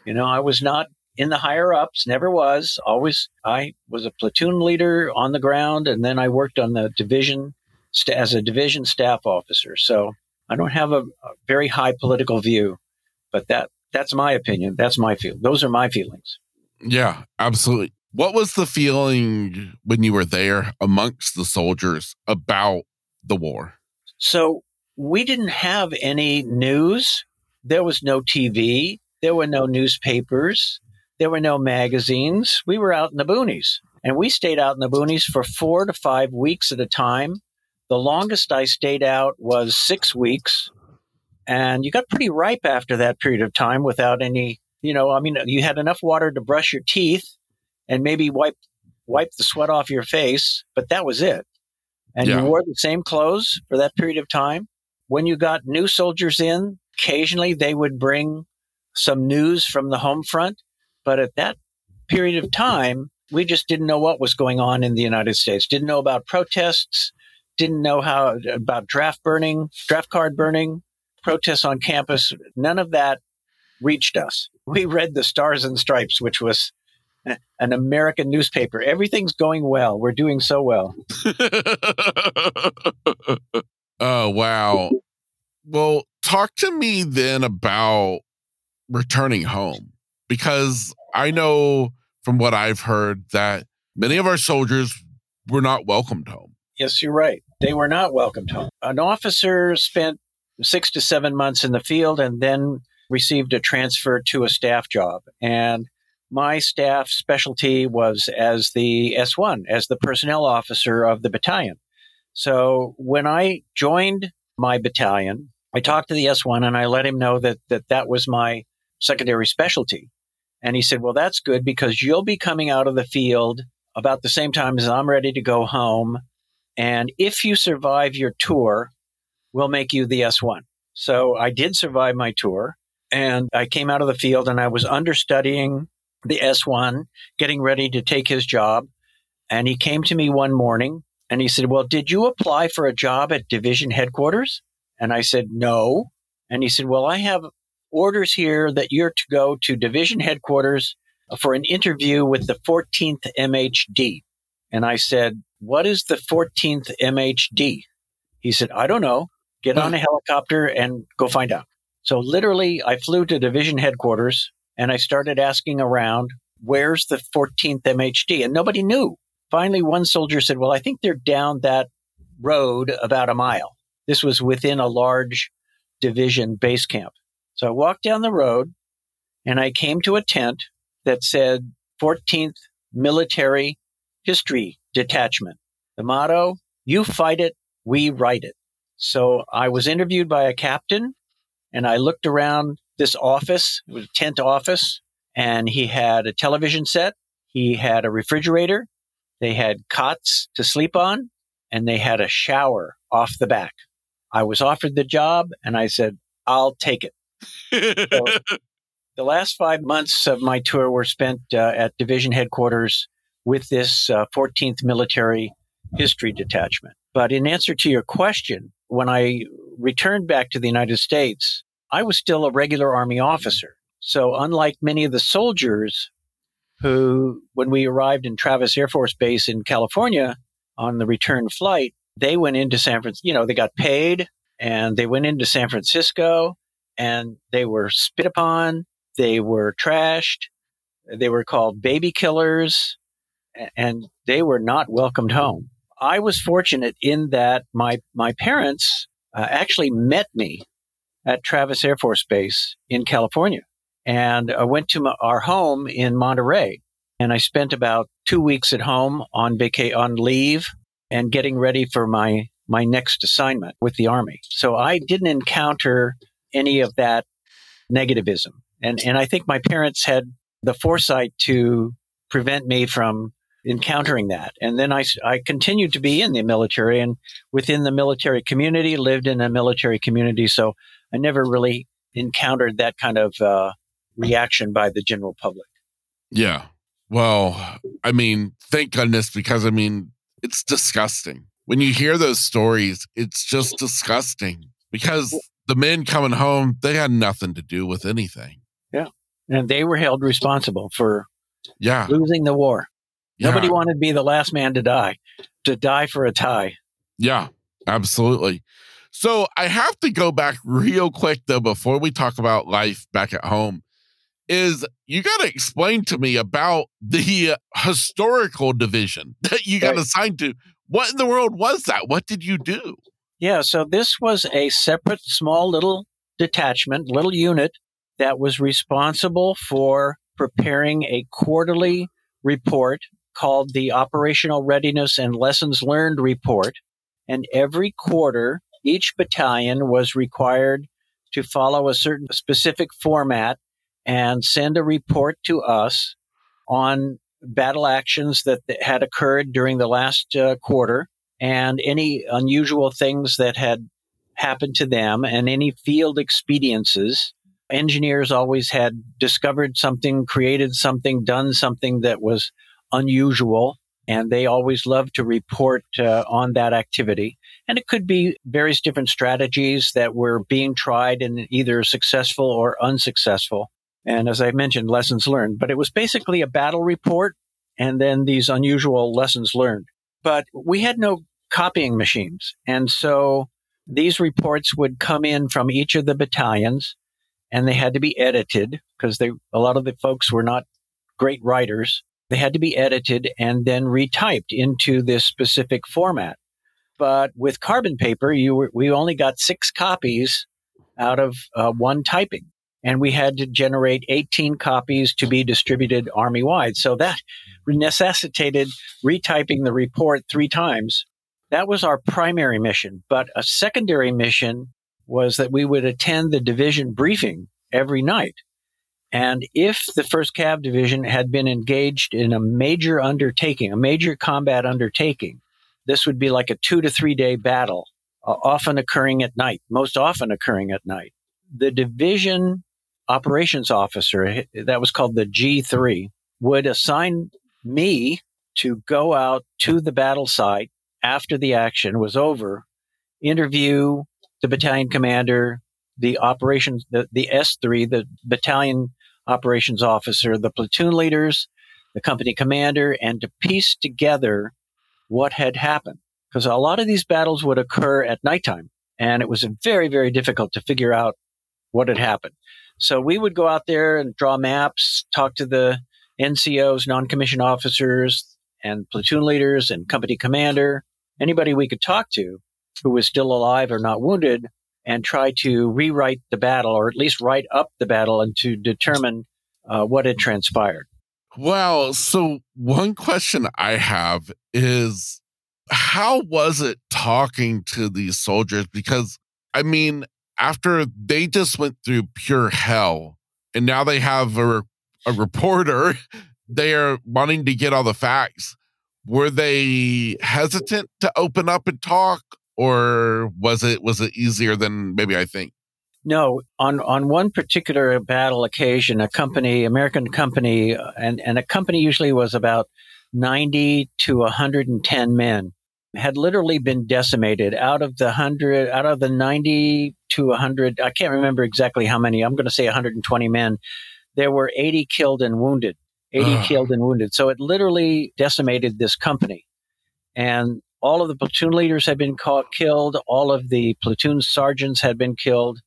You know, I was not in the higher ups, never was. Always, I was a platoon leader on the ground, and then I worked on the division st- as a division staff officer. So I don't have a, a very high political view, but that that's my opinion. That's my feel. Those are my feelings. Yeah, absolutely. What was the feeling when you were there amongst the soldiers about the war? So we didn't have any news. There was no TV. There were no newspapers. There were no magazines. We were out in the boonies. And we stayed out in the boonies for four to five weeks at a time. The longest I stayed out was six weeks. And you got pretty ripe after that period of time without any, you know, I mean, you had enough water to brush your teeth and maybe wipe wipe the sweat off your face, but that was it. And yeah. you wore the same clothes for that period of time. When you got new soldiers in, occasionally they would bring some news from the home front, but at that period of time, we just didn't know what was going on in the United States. Didn't know about protests, didn't know how about draft burning, draft card burning, protests on campus. None of that reached us. We read the Stars and Stripes, which was an American newspaper. Everything's going well. We're doing so well. [LAUGHS] oh, wow. Well, talk to me then about returning home because I know from what I've heard that many of our soldiers were not welcomed home. Yes, you're right. They were not welcomed home. An officer spent six to seven months in the field and then received a transfer to a staff job. And my staff specialty was as the S1, as the personnel officer of the battalion. So when I joined my battalion, I talked to the S1 and I let him know that that, that was my secondary specialty. And he said, Well, that's good because you'll be coming out of the field about the same time as I'm ready to go home. And if you survive your tour, we'll make you the S1. So I did survive my tour and I came out of the field and I was understudying the S1, getting ready to take his job. And he came to me one morning and he said, Well, did you apply for a job at division headquarters? And I said, No. And he said, Well, I have orders here that you're to go to division headquarters for an interview with the 14th MHD. And I said, What is the 14th MHD? He said, I don't know. Get on a helicopter and go find out. So literally, I flew to division headquarters and I started asking around, where's the 14th MHD? And nobody knew. Finally, one soldier said, well, I think they're down that road about a mile. This was within a large division base camp. So I walked down the road and I came to a tent that said 14th Military History Detachment. The motto, you fight it, we write it. So I was interviewed by a captain and I looked around this office. It was a tent office, and he had a television set. He had a refrigerator. They had cots to sleep on, and they had a shower off the back. I was offered the job, and I said, I'll take it. [LAUGHS] so, the last five months of my tour were spent uh, at division headquarters with this uh, 14th Military History Detachment. But in answer to your question, when I returned back to the United States, I was still a regular Army officer. So, unlike many of the soldiers who, when we arrived in Travis Air Force Base in California on the return flight, they went into San Francisco, you know, they got paid and they went into San Francisco and they were spit upon, they were trashed, they were called baby killers, and they were not welcomed home. I was fortunate in that my, my parents uh, actually met me at Travis Air Force Base in California. And I went to my, our home in Monterey and I spent about two weeks at home on vaca- on leave and getting ready for my, my next assignment with the Army. So I didn't encounter any of that negativism. And, and I think my parents had the foresight to prevent me from encountering that. And then I, I continued to be in the military and within the military community, lived in a military community. So I never really encountered that kind of uh, reaction by the general public. Yeah. Well, I mean, thank goodness, because I mean, it's disgusting. When you hear those stories, it's just disgusting because the men coming home, they had nothing to do with anything. Yeah. And they were held responsible for yeah. losing the war. Yeah. Nobody wanted to be the last man to die, to die for a tie. Yeah, absolutely. So I have to go back real quick though before we talk about life back at home. Is you got to explain to me about the uh, historical division [LAUGHS] that you got Right. assigned to. What in the world was that? What did you do? Yeah, so this was a separate, small little detachment, little unit that was responsible for preparing a quarterly report called the Operational Readiness and Lessons Learned Report. And every quarter, each battalion was required to follow a certain specific format and send a report to us on battle actions that had occurred during the last uh, quarter and any unusual things that had happened to them and any field expediences. Engineers always had discovered something, created something, done something that was unusual, and they always loved to report uh, on that activity. And it could be various different strategies that were being tried and either successful or unsuccessful. And as I mentioned, lessons learned. But it was basically a battle report and then these unusual lessons learned. But we had no copying machines. And so these reports would come in from each of the battalions and they had to be edited because they, a lot of the folks were not great writers. They had to be edited and then retyped into this specific format. But with carbon paper, you were, we only got six copies out of uh, one typing. And we had to generate 18 copies to be distributed army wide. So that necessitated retyping the report three times. That was our primary mission. But a secondary mission was that we would attend the division briefing every night. And if the 1st Cav Division had been engaged in a major undertaking, a major combat undertaking, this would be like a two to three day battle, uh, often occurring at night, most often occurring at night. The division operations officer, that was called the G3, would assign me to go out to the battle site after the action was over, interview the battalion commander, the operations, the, the S3, the battalion operations officer, the platoon leaders, the company commander, and to piece together what had happened. Because a lot of these battles would occur at nighttime, and it was very, very difficult to figure out what had happened. So we would go out there and draw maps, talk to the NCOs, non commissioned officers, and platoon leaders and company commander, anybody we could talk to who was still alive or not wounded, and try to rewrite the battle or at least write up the battle and to determine uh, what had transpired. Well, so one question I have is how was it talking to these soldiers? Because, I mean, after they just went through pure hell and now they have a, a reporter, [LAUGHS] they are wanting to get all the facts. Were they hesitant to open up and talk? Or was it was it easier than maybe I think? No, on on one particular battle occasion, a company, American company, uh, and and a company usually was about ninety to one hundred and ten men, had literally been decimated out of the hundred, out of the ninety to hundred. I can't remember exactly how many. I'm going to say one hundred and twenty men. There were eighty killed and wounded. 80 Ugh. killed and wounded. So it literally decimated this company. And all of the platoon leaders had been caught, killed. All of the platoon sergeants had been killed.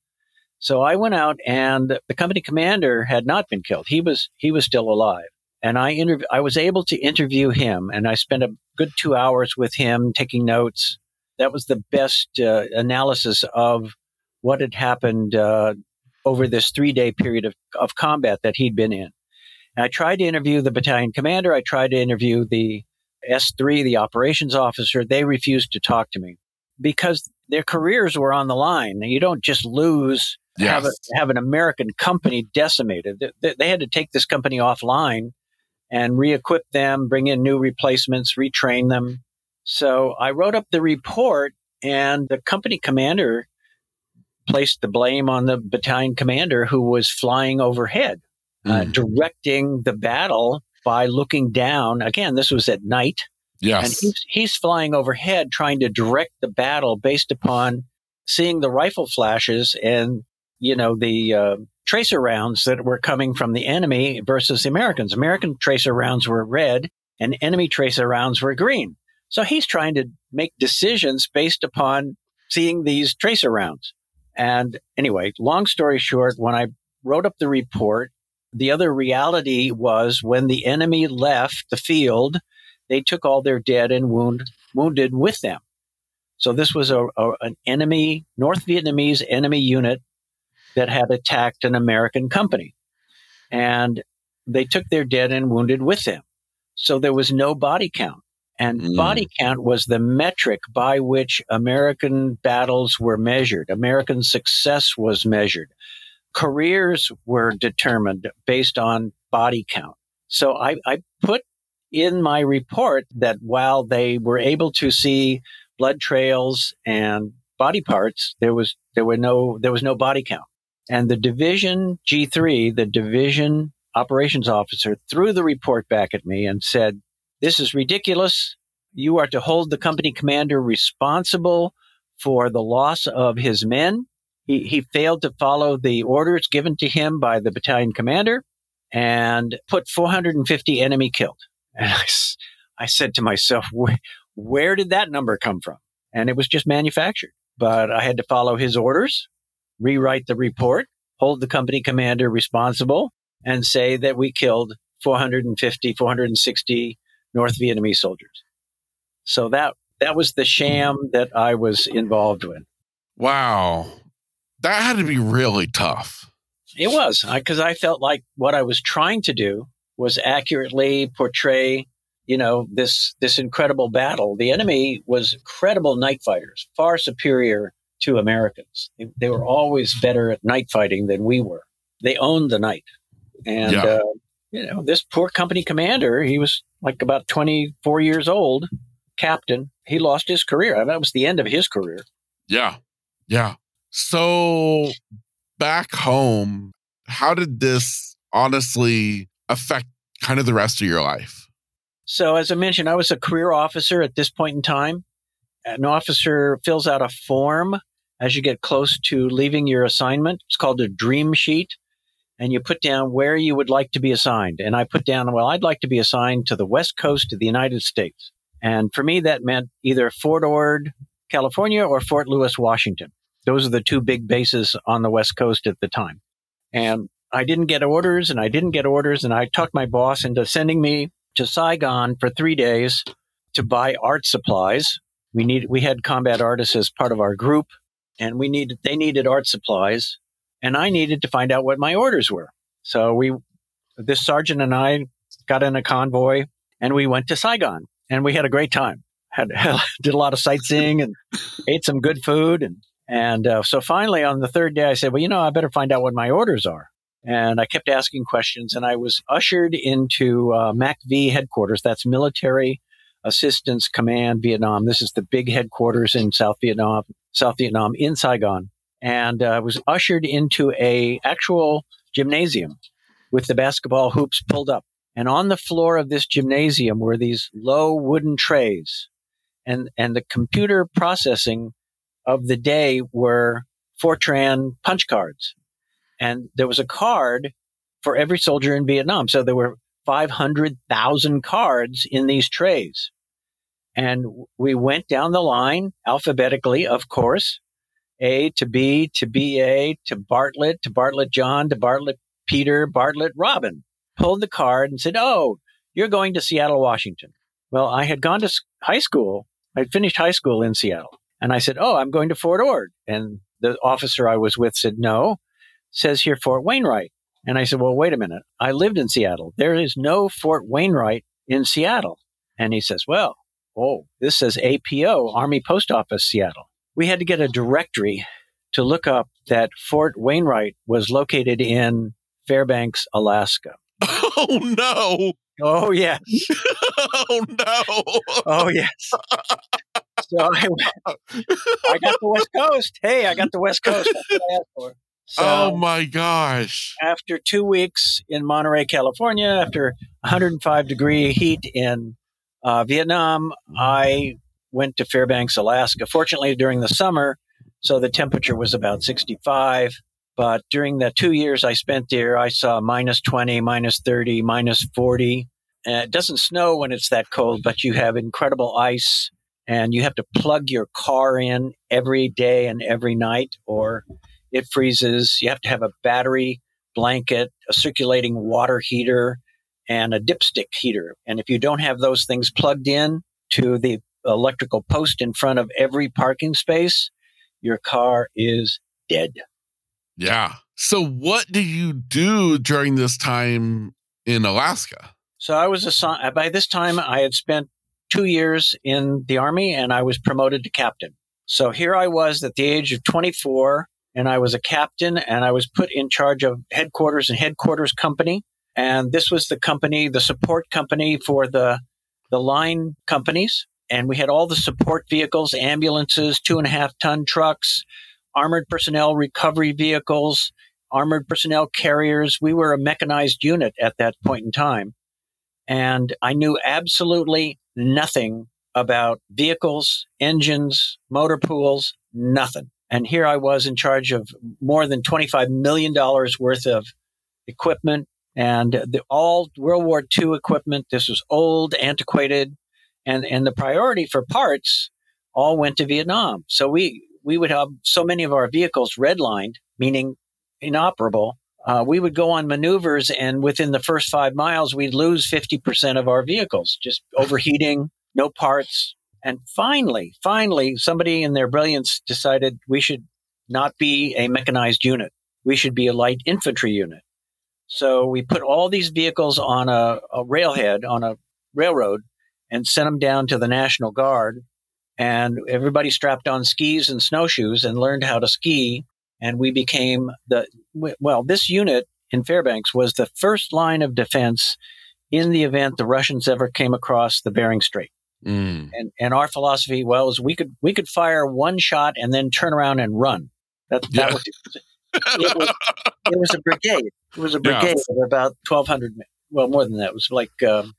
So I went out, and the company commander had not been killed. He was he was still alive, and I interv- I was able to interview him, and I spent a good two hours with him taking notes. That was the best uh, analysis of what had happened uh, over this three day period of, of combat that he'd been in. And I tried to interview the battalion commander. I tried to interview the S3, the operations officer. They refused to talk to me because their careers were on the line. You don't just lose, have, a, have an American company decimated. They- They, had to take this company offline and re equip them, bring in new replacements, retrain them. So I wrote up the report, and the company commander placed the blame on the battalion commander who was flying overhead uh, Mm. directing the battle by looking down. Again, this was at night, Yes. and he's, he's flying overhead trying to direct the battle based upon seeing the rifle flashes and you know the uh, tracer rounds that were coming from the enemy versus the Americans. American tracer rounds were red, and enemy tracer rounds were green. So he's trying to make decisions based upon seeing these tracer rounds. And anyway, long story short, when I wrote up the report, the other reality was when the enemy left the field, they took all their dead and wound, wounded with them. So this was a, a, an enemy, North Vietnamese enemy unit that had attacked an American company. And they took their dead and wounded with them. So there was no body count. And mm. body count was the metric by which American battles were measured. American success was measured. Careers were determined based on body count. So I, I put in my report that while they were able to see blood trails and body parts, there was there were no there was no body count. And the division G3, the division operations officer, threw the report back at me and said, This is ridiculous. You are to hold the company commander responsible for the loss of his men. He, he failed to follow the orders given to him by the battalion commander and put 450 enemy killed. And I, I said to myself, where did that number come from? And it was just manufactured. But I had to follow his orders, rewrite the report, hold the company commander responsible, and say that we killed 450, 460 North Vietnamese soldiers. So that that was the sham that I was involved with. Wow. That had to be really tough. It was because I, I felt like what I was trying to do was accurately portray you know, this, this incredible battle. The enemy was incredible night fighters, far superior to Americans. They, they were always better at night fighting than we were. They owned the night. And, yeah. uh, you know, this poor company commander, he was like about 24 years old, captain. He lost his career. I mean, that was the end of his career. Yeah. Yeah. So back home, how did this honestly affect kind of the rest of your life? So, as I mentioned, I was a career officer at this point in time. An officer fills out a form as you get close to leaving your assignment. It's called a dream sheet. And you put down where you would like to be assigned. And I put down, well, I'd like to be assigned to the West Coast of the United States. And for me, that meant either Fort Ord, California or Fort Lewis, Washington. Those are the two big bases on the West Coast at the time. And I didn't get orders and I didn't get orders. And I talked my boss into sending me to Saigon for three days to buy art supplies. We need we had combat artists as part of our group, and we needed they needed art supplies, and I needed to find out what my orders were. So we, this sergeant and I, got in a convoy and we went to Saigon, and we had a great time. Had [LAUGHS] did a lot of sightseeing and ate some good food, and and uh, so finally on the third day, I said, well, you know, I better find out what my orders are. And I kept asking questions, and I was ushered into uh, MACV headquarters. That's Military Assistance Command Vietnam. This is the big headquarters in South Vietnam, South Vietnam in Saigon. And I uh, was ushered into a actual gymnasium with the basketball hoops pulled up. And on the floor of this gymnasium were these low wooden trays. And, and the computer processing of the day were Fortran punch cards. And there was a card for every soldier in Vietnam. So there were 500,000 cards in these trays. And we went down the line alphabetically, of course, A to B to BA to Bartlett to Bartlett John to Bartlett Peter, Bartlett Robin. Pulled the card and said, Oh, you're going to Seattle, Washington. Well, I had gone to high school. I'd finished high school in Seattle. And I said, Oh, I'm going to Fort Ord. And the officer I was with said, No, says here Fort Wainwright. And I said, well, wait a minute. I lived in Seattle. There is no Fort Wainwright in Seattle. And he says, well, oh, this says APO, Army Post Office, Seattle. We had to get a directory to look up that Fort Wainwright was located in Fairbanks, Alaska. Oh, no. Oh, yes. [LAUGHS] oh, no. Oh, yes. [LAUGHS] So [LAUGHS] I, I got the West Coast. Hey, I got the West Coast. That's what I asked for. [LAUGHS] So oh my gosh. After two weeks in Monterey, California, after 105 degree heat in uh, Vietnam, I went to Fairbanks, Alaska. Fortunately, during the summer, so the temperature was about 65. But during the two years I spent there, I saw minus 20, minus 30, minus 40. And it doesn't snow when it's that cold, but you have incredible ice and you have to plug your car in every day and every night, or it freezes. You have to have a battery blanket, a circulating water heater, and a dipstick heater. And if you don't have those things plugged in to the electrical post in front of every parking space, your car is dead. Yeah. So, what do you do during this time in Alaska? So, I was assigned, by this time, I had spent two years in the Army and I was promoted to captain. So, here I was at the age of 24, and I was a captain and I was put in charge of headquarters and headquarters company. And this was the company, the support company for the, the line companies. And we had all the support vehicles, ambulances, two and a half ton trucks, armored personnel recovery vehicles, armored personnel carriers. We were a mechanized unit at that point in time. And I knew absolutely nothing about vehicles, engines, motor pools, nothing. And here I was in charge of more than $25 million worth of equipment and the, all World War II equipment. This was old, antiquated, and, and the priority for parts all went to Vietnam. So we, we would have so many of our vehicles redlined, meaning inoperable. Uh, we would go on maneuvers, and within the first five miles, we'd lose 50% of our vehicles, just overheating, no parts. And finally, finally, somebody in their brilliance decided we should not be a mechanized unit. We should be a light infantry unit. So we put all these vehicles on a, a railhead, on a railroad, and sent them down to the National Guard and everybody strapped on skis and snowshoes and learned how to ski. And we became the, well, this unit in Fairbanks was the first line of defense in the event the Russians ever came across the Bering Strait. Mm. And, and our philosophy, well, is we could, we could fire one shot and then turn around and run. That, that yeah. was, it was, it was a brigade. It was a brigade yeah. of about 1,200 men. Well, more than that. It was like um,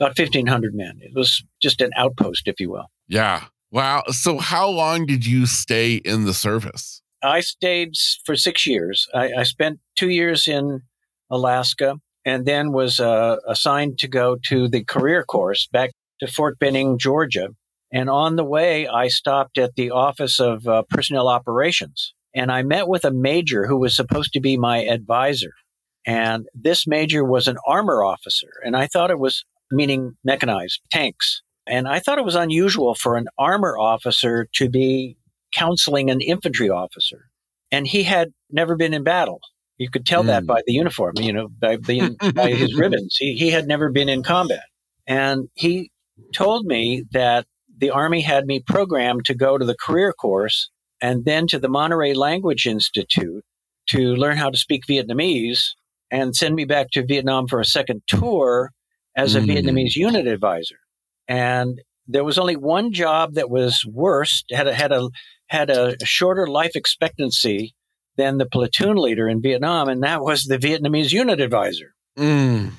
about 1,500 men. It was just an outpost, if you will. Yeah. Wow. So, how long did you stay in the service? I stayed for six years. I, I spent two years in Alaska and then was uh, assigned to go to the career course back to Fort Benning, Georgia. And on the way, I stopped at the Office of uh, Personnel Operations and I met with a major who was supposed to be my advisor. And this major was an armor officer. And I thought it was meaning mechanized tanks. And I thought it was unusual for an armor officer to be counseling an infantry officer. And he had never been in battle. You could tell mm. that hmm. by the uniform, you know, by, the, by his [LAUGHS] ribbons. He, he had never been in combat. And he told me that the Army had me programmed to go to the career course and then to the Monterey Language Institute to learn how to speak Vietnamese and send me back to Vietnam for a second tour as a mm. Vietnamese unit advisor and there was only one job that was worse had a, had a had a shorter life expectancy than the platoon leader in Vietnam, and that was the Vietnamese unit advisor. Mm.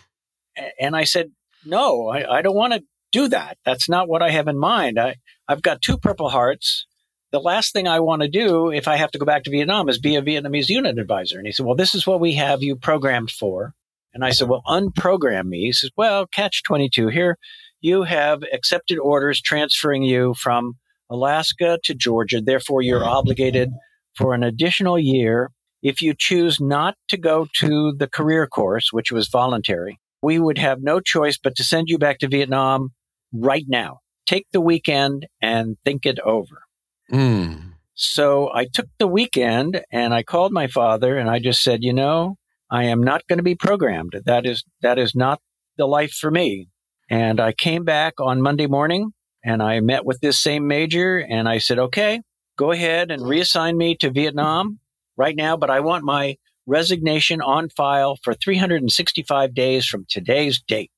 And I said, no, I, I don't want to do that. That's not what I have in mind. I, I've got two Purple Hearts. The last thing I want to do if I have to go back to Vietnam is be a Vietnamese unit advisor. And he said, well, this is what we have you programmed for. And I said, well, unprogram me. He says, well, catch 22 here you have accepted orders transferring you from Alaska to Georgia. Therefore, you're obligated for an additional year. If you choose not to go to the career course, which was voluntary, we would have no choice but to send you back to Vietnam right now. Take the weekend and think it over. Mm. So I took the weekend and I called my father and I just said, you know, I am not going to be programmed. That is, that is not the life for me. And I came back on Monday morning and I met with this same major and I said, okay, go ahead and reassign me to Vietnam right now, but I want my resignation on file for 365 days from today's date.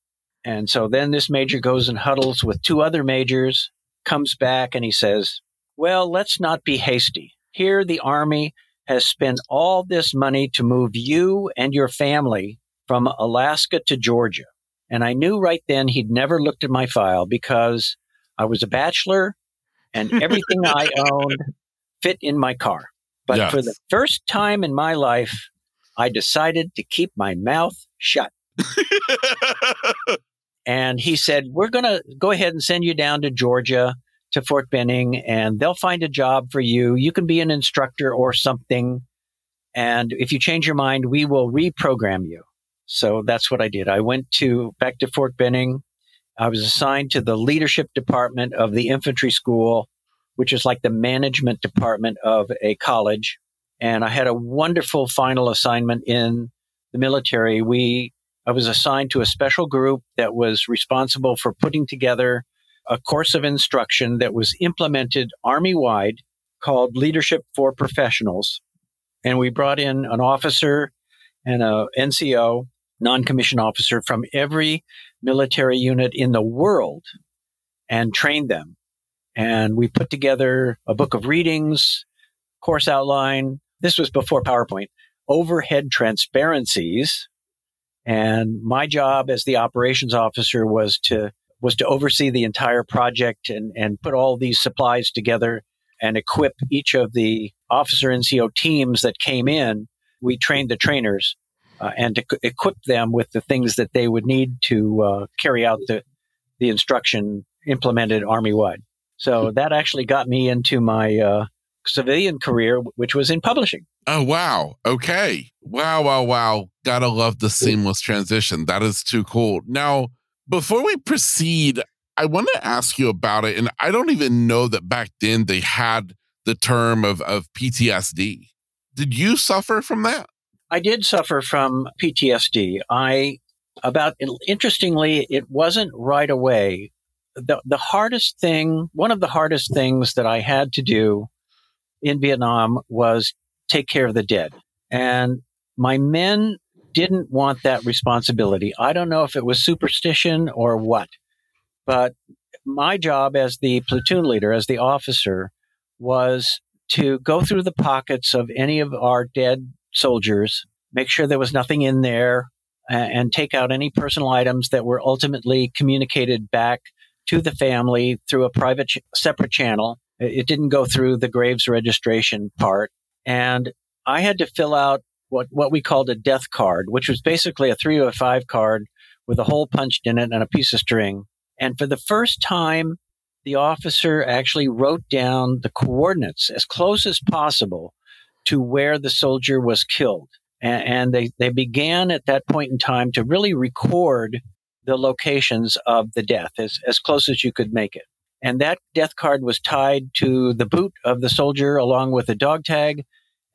And so then this major goes and huddles with two other majors, comes back and he says, well, let's not be hasty. Here, the Army has spent all this money to move you and your family from Alaska to Georgia. And I knew right then he'd never looked at my file because I was a bachelor and everything I [LAUGHS] owned fit in my car. But yes. for the first time in my life, I decided to keep my mouth shut. and he said, We're going to go ahead and send you down to Georgia to Fort Benning and they'll find a job for you. You can be an instructor or something. And if you change your mind, we will reprogram you. So that's what I did. I went to back to Fort Benning. I was assigned to the leadership department of the infantry school, which is like the management department of a college. And I had a wonderful final assignment in the military. We I was assigned to a special group that was responsible for putting together a course of instruction that was implemented army wide called Leadership for Professionals. And we brought in an officer and a NCO, non commissioned officer from every military unit in the world and trained them. And we put together a book of readings, course outline. This was before PowerPoint, overhead transparencies. And my job as the operations officer was to was to oversee the entire project and, and put all these supplies together and equip each of the officer NCO teams that came in. We trained the trainers uh, and to equip them with the things that they would need to uh, carry out the, the instruction implemented army wide. So that actually got me into my uh, civilian career, which was in publishing. Oh, wow. Okay. Wow, wow, wow. Gotta love the seamless transition. That is too cool. Now, before we proceed, I want to ask you about it. And I don't even know that back then they had the term of, of PTSD. Did you suffer from that? I did suffer from PTSD. I, about, interestingly, it wasn't right away. The, the hardest thing, one of the hardest things that I had to do in Vietnam was take care of the dead. And my men didn't want that responsibility. I don't know if it was superstition or what, but my job as the platoon leader, as the officer, was to go through the pockets of any of our dead soldiers, make sure there was nothing in there, and take out any personal items that were ultimately communicated back to the family through a private, ch- separate channel. It didn't go through the graves registration part. And I had to fill out what, what we called a death card, which was basically a three or a five card with a hole punched in it and a piece of string. And for the first time, the officer actually wrote down the coordinates as close as possible to where the soldier was killed. And, and they, they began at that point in time to really record the locations of the death as, as close as you could make it. And that death card was tied to the boot of the soldier along with a dog tag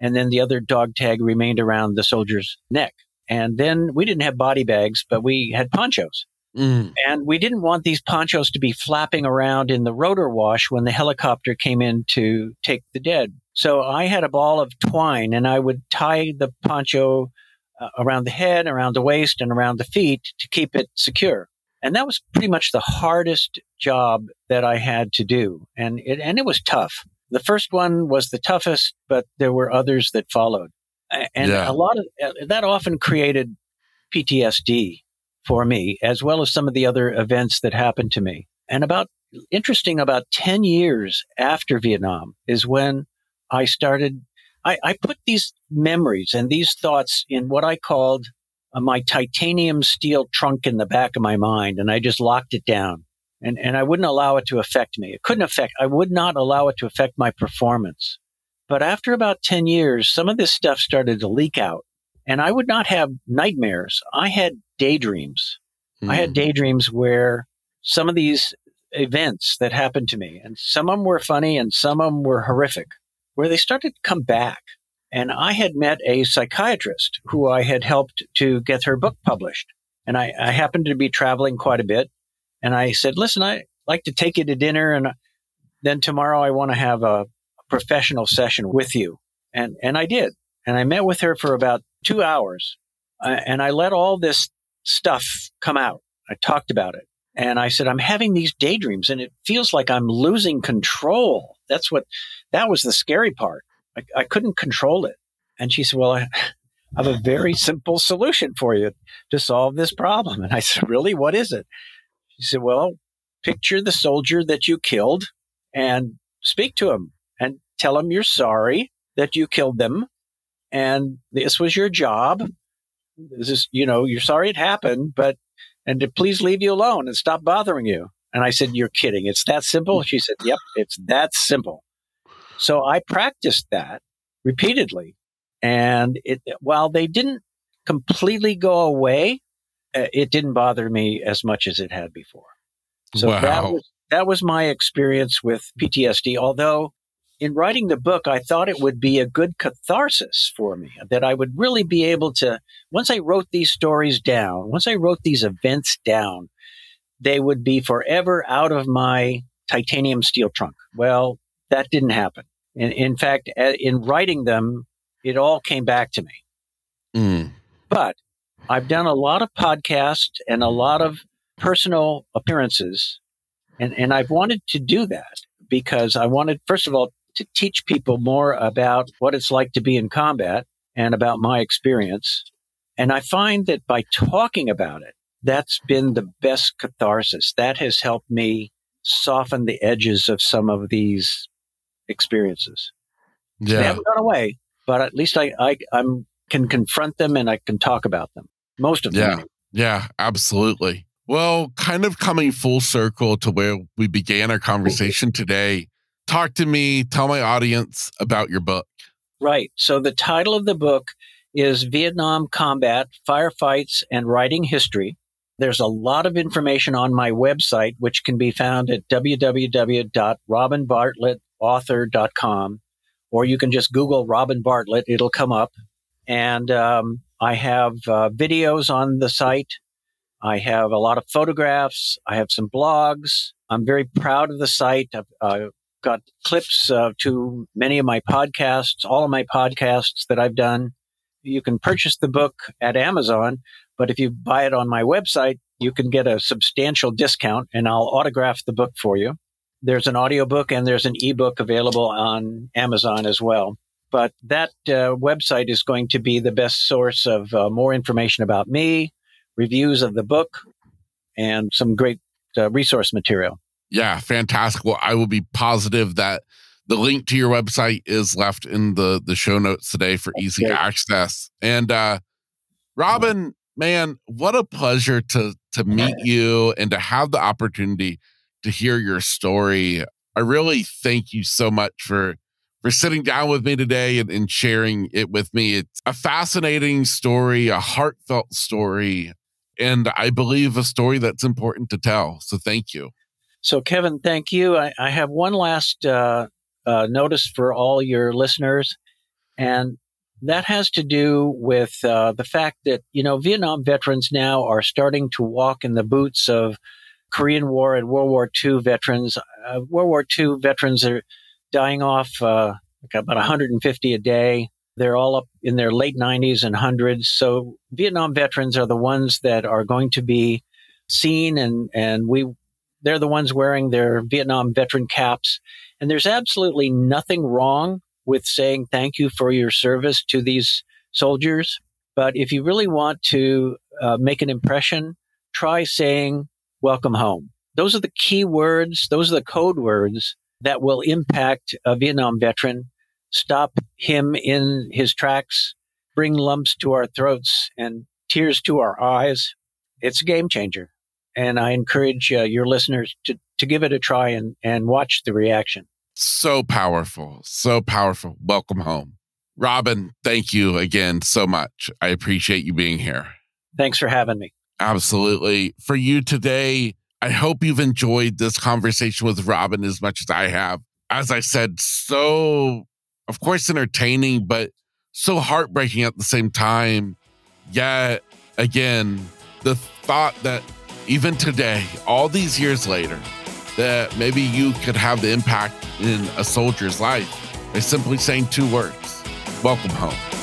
and then the other dog tag remained around the soldier's neck. And then we didn't have body bags, but we had ponchos. Mm. And we didn't want these ponchos to be flapping around in the rotor wash when the helicopter came in to take the dead. So I had a ball of twine and I would tie the poncho uh, around the head, around the waist, and around the feet to keep it secure. And that was pretty much the hardest job that I had to do. And it, and it was tough. The first one was the toughest, but there were others that followed. And yeah. a lot of uh, that often created PTSD for me, as well as some of the other events that happened to me. And about interesting, about 10 years after Vietnam is when I started, I, I put these memories and these thoughts in what I called uh, my titanium steel trunk in the back of my mind. And I just locked it down and, and I wouldn't allow it to affect me. It couldn't affect, I would not allow it to affect my performance. But after about 10 years, some of this stuff started to leak out and I would not have nightmares. I had daydreams. Mm. I had hmm. daydreams where some of these events that happened to me, and some of them were funny and some of them were horrific, where they started to come back. And I had met a psychiatrist who I had helped to get her book published. And I, I happened to be traveling quite a bit. And I said, listen, I like to take you to dinner and then tomorrow I want to have a professional session with you. And, and I did. And I met with her for about two hours uh, and I let all this stuff come out. I talked about it and I said, I'm having these daydreams and it feels like I'm losing control. That's what, that was the scary part. I, I couldn't control it. And she said, well, I, have a very simple solution for you to solve this problem. And I said, really? What is it? She said, Well, picture the soldier that you killed and speak to him and tell him you're sorry that you killed them. And this was your job. This is, you know, you're sorry it happened, but, and to please leave you alone and stop bothering you. And I said, You're kidding. It's that simple? She said, Yep, it's that simple. So I practiced that repeatedly. And it, while they didn't completely go away, uh, it didn't bother me as much as it had before. So wow. that was that was my experience with PTSD. Although in writing the book, I thought it would be a good catharsis for me, that I would really be able to, once I wrote these stories down, once I wrote these events down, they would be forever out of my titanium steel trunk. Well, that didn't happen. In, in fact, in writing them, it all came back to me. Mm. But I've done a lot of podcasts and a lot of personal appearances, and, and I've wanted to do that because I wanted, first of all, to teach people more about what it's like to be in combat and about my experience. And I find that by talking about it, that's been the best catharsis. That has helped me soften the edges of some of these experiences. Yeah. They haven't gone away, but at least I, I I'm, can confront them and I can talk about them. Most of them. Yeah. Yeah, absolutely. Well, kind of coming full circle to where we began our conversation today. Talk to me, tell my audience about your book. Right. So the title of the book is Vietnam Combat Firefights and Writing History. There's a lot of information on my website, which can be found at www.robinbartlettauthor.com, or you can just Google Robin Bartlett, it'll come up. And um, I have uh, videos on the site. I have a lot of photographs. I have some blogs. I'm very proud of the site. I've got clips uh, to many of my podcasts, all of my podcasts that I've done. You can purchase the book at Amazon, but if you buy it on my website, you can get a substantial discount and I'll autograph the book for you. There's an audiobook and there's an ebook available on Amazon as well. But that uh, website is going to be the best source of uh, more information about me, reviews of the book, and some great uh, resource material. Yeah, fantastic. Well, I will be positive that the link to your website is left in the the show notes today for easy access. And uh Robin, man, what a pleasure to to meet you and to have the opportunity to hear your story. I really thank you so much for for sitting down with me today and, and sharing it with me. It's a fascinating story, a heartfelt story, and I believe a story that's important to tell. So thank you. So, Kevin, thank you. I, I have one last uh, uh, notice for all your listeners, and that has to do with uh, the fact that you know Vietnam veterans now are starting to walk in the boots of Korean War and World War II veterans. Uh, World War II veterans are dying off uh, like about 150 a day. They're all up in their late 90s and hundreds. So Vietnam veterans are the ones that are going to be seen, and and we they're the ones wearing their Vietnam veteran caps. And there's absolutely nothing wrong with saying thank you for your service to these soldiers. But if you really want to uh, make an impression, try saying welcome home. Those are the key words. Those are the code words that will impact a Vietnam veteran, stop him in his tracks, bring lumps to our throats and tears to our eyes. It's a game changer and I encourage uh, your listeners to to give it a try and and watch the reaction. So powerful, so powerful. Welcome home, Robin. Thank you again so much. I appreciate you being here. Thanks for having me. Absolutely. For you today, I hope you've enjoyed this conversation with Robin as much as I have. As I said, so of course entertaining, but so heartbreaking at the same time. Yet again, the thought that even today, all these years later, that maybe you could have the impact in a soldier's life by simply saying two words Welcome home.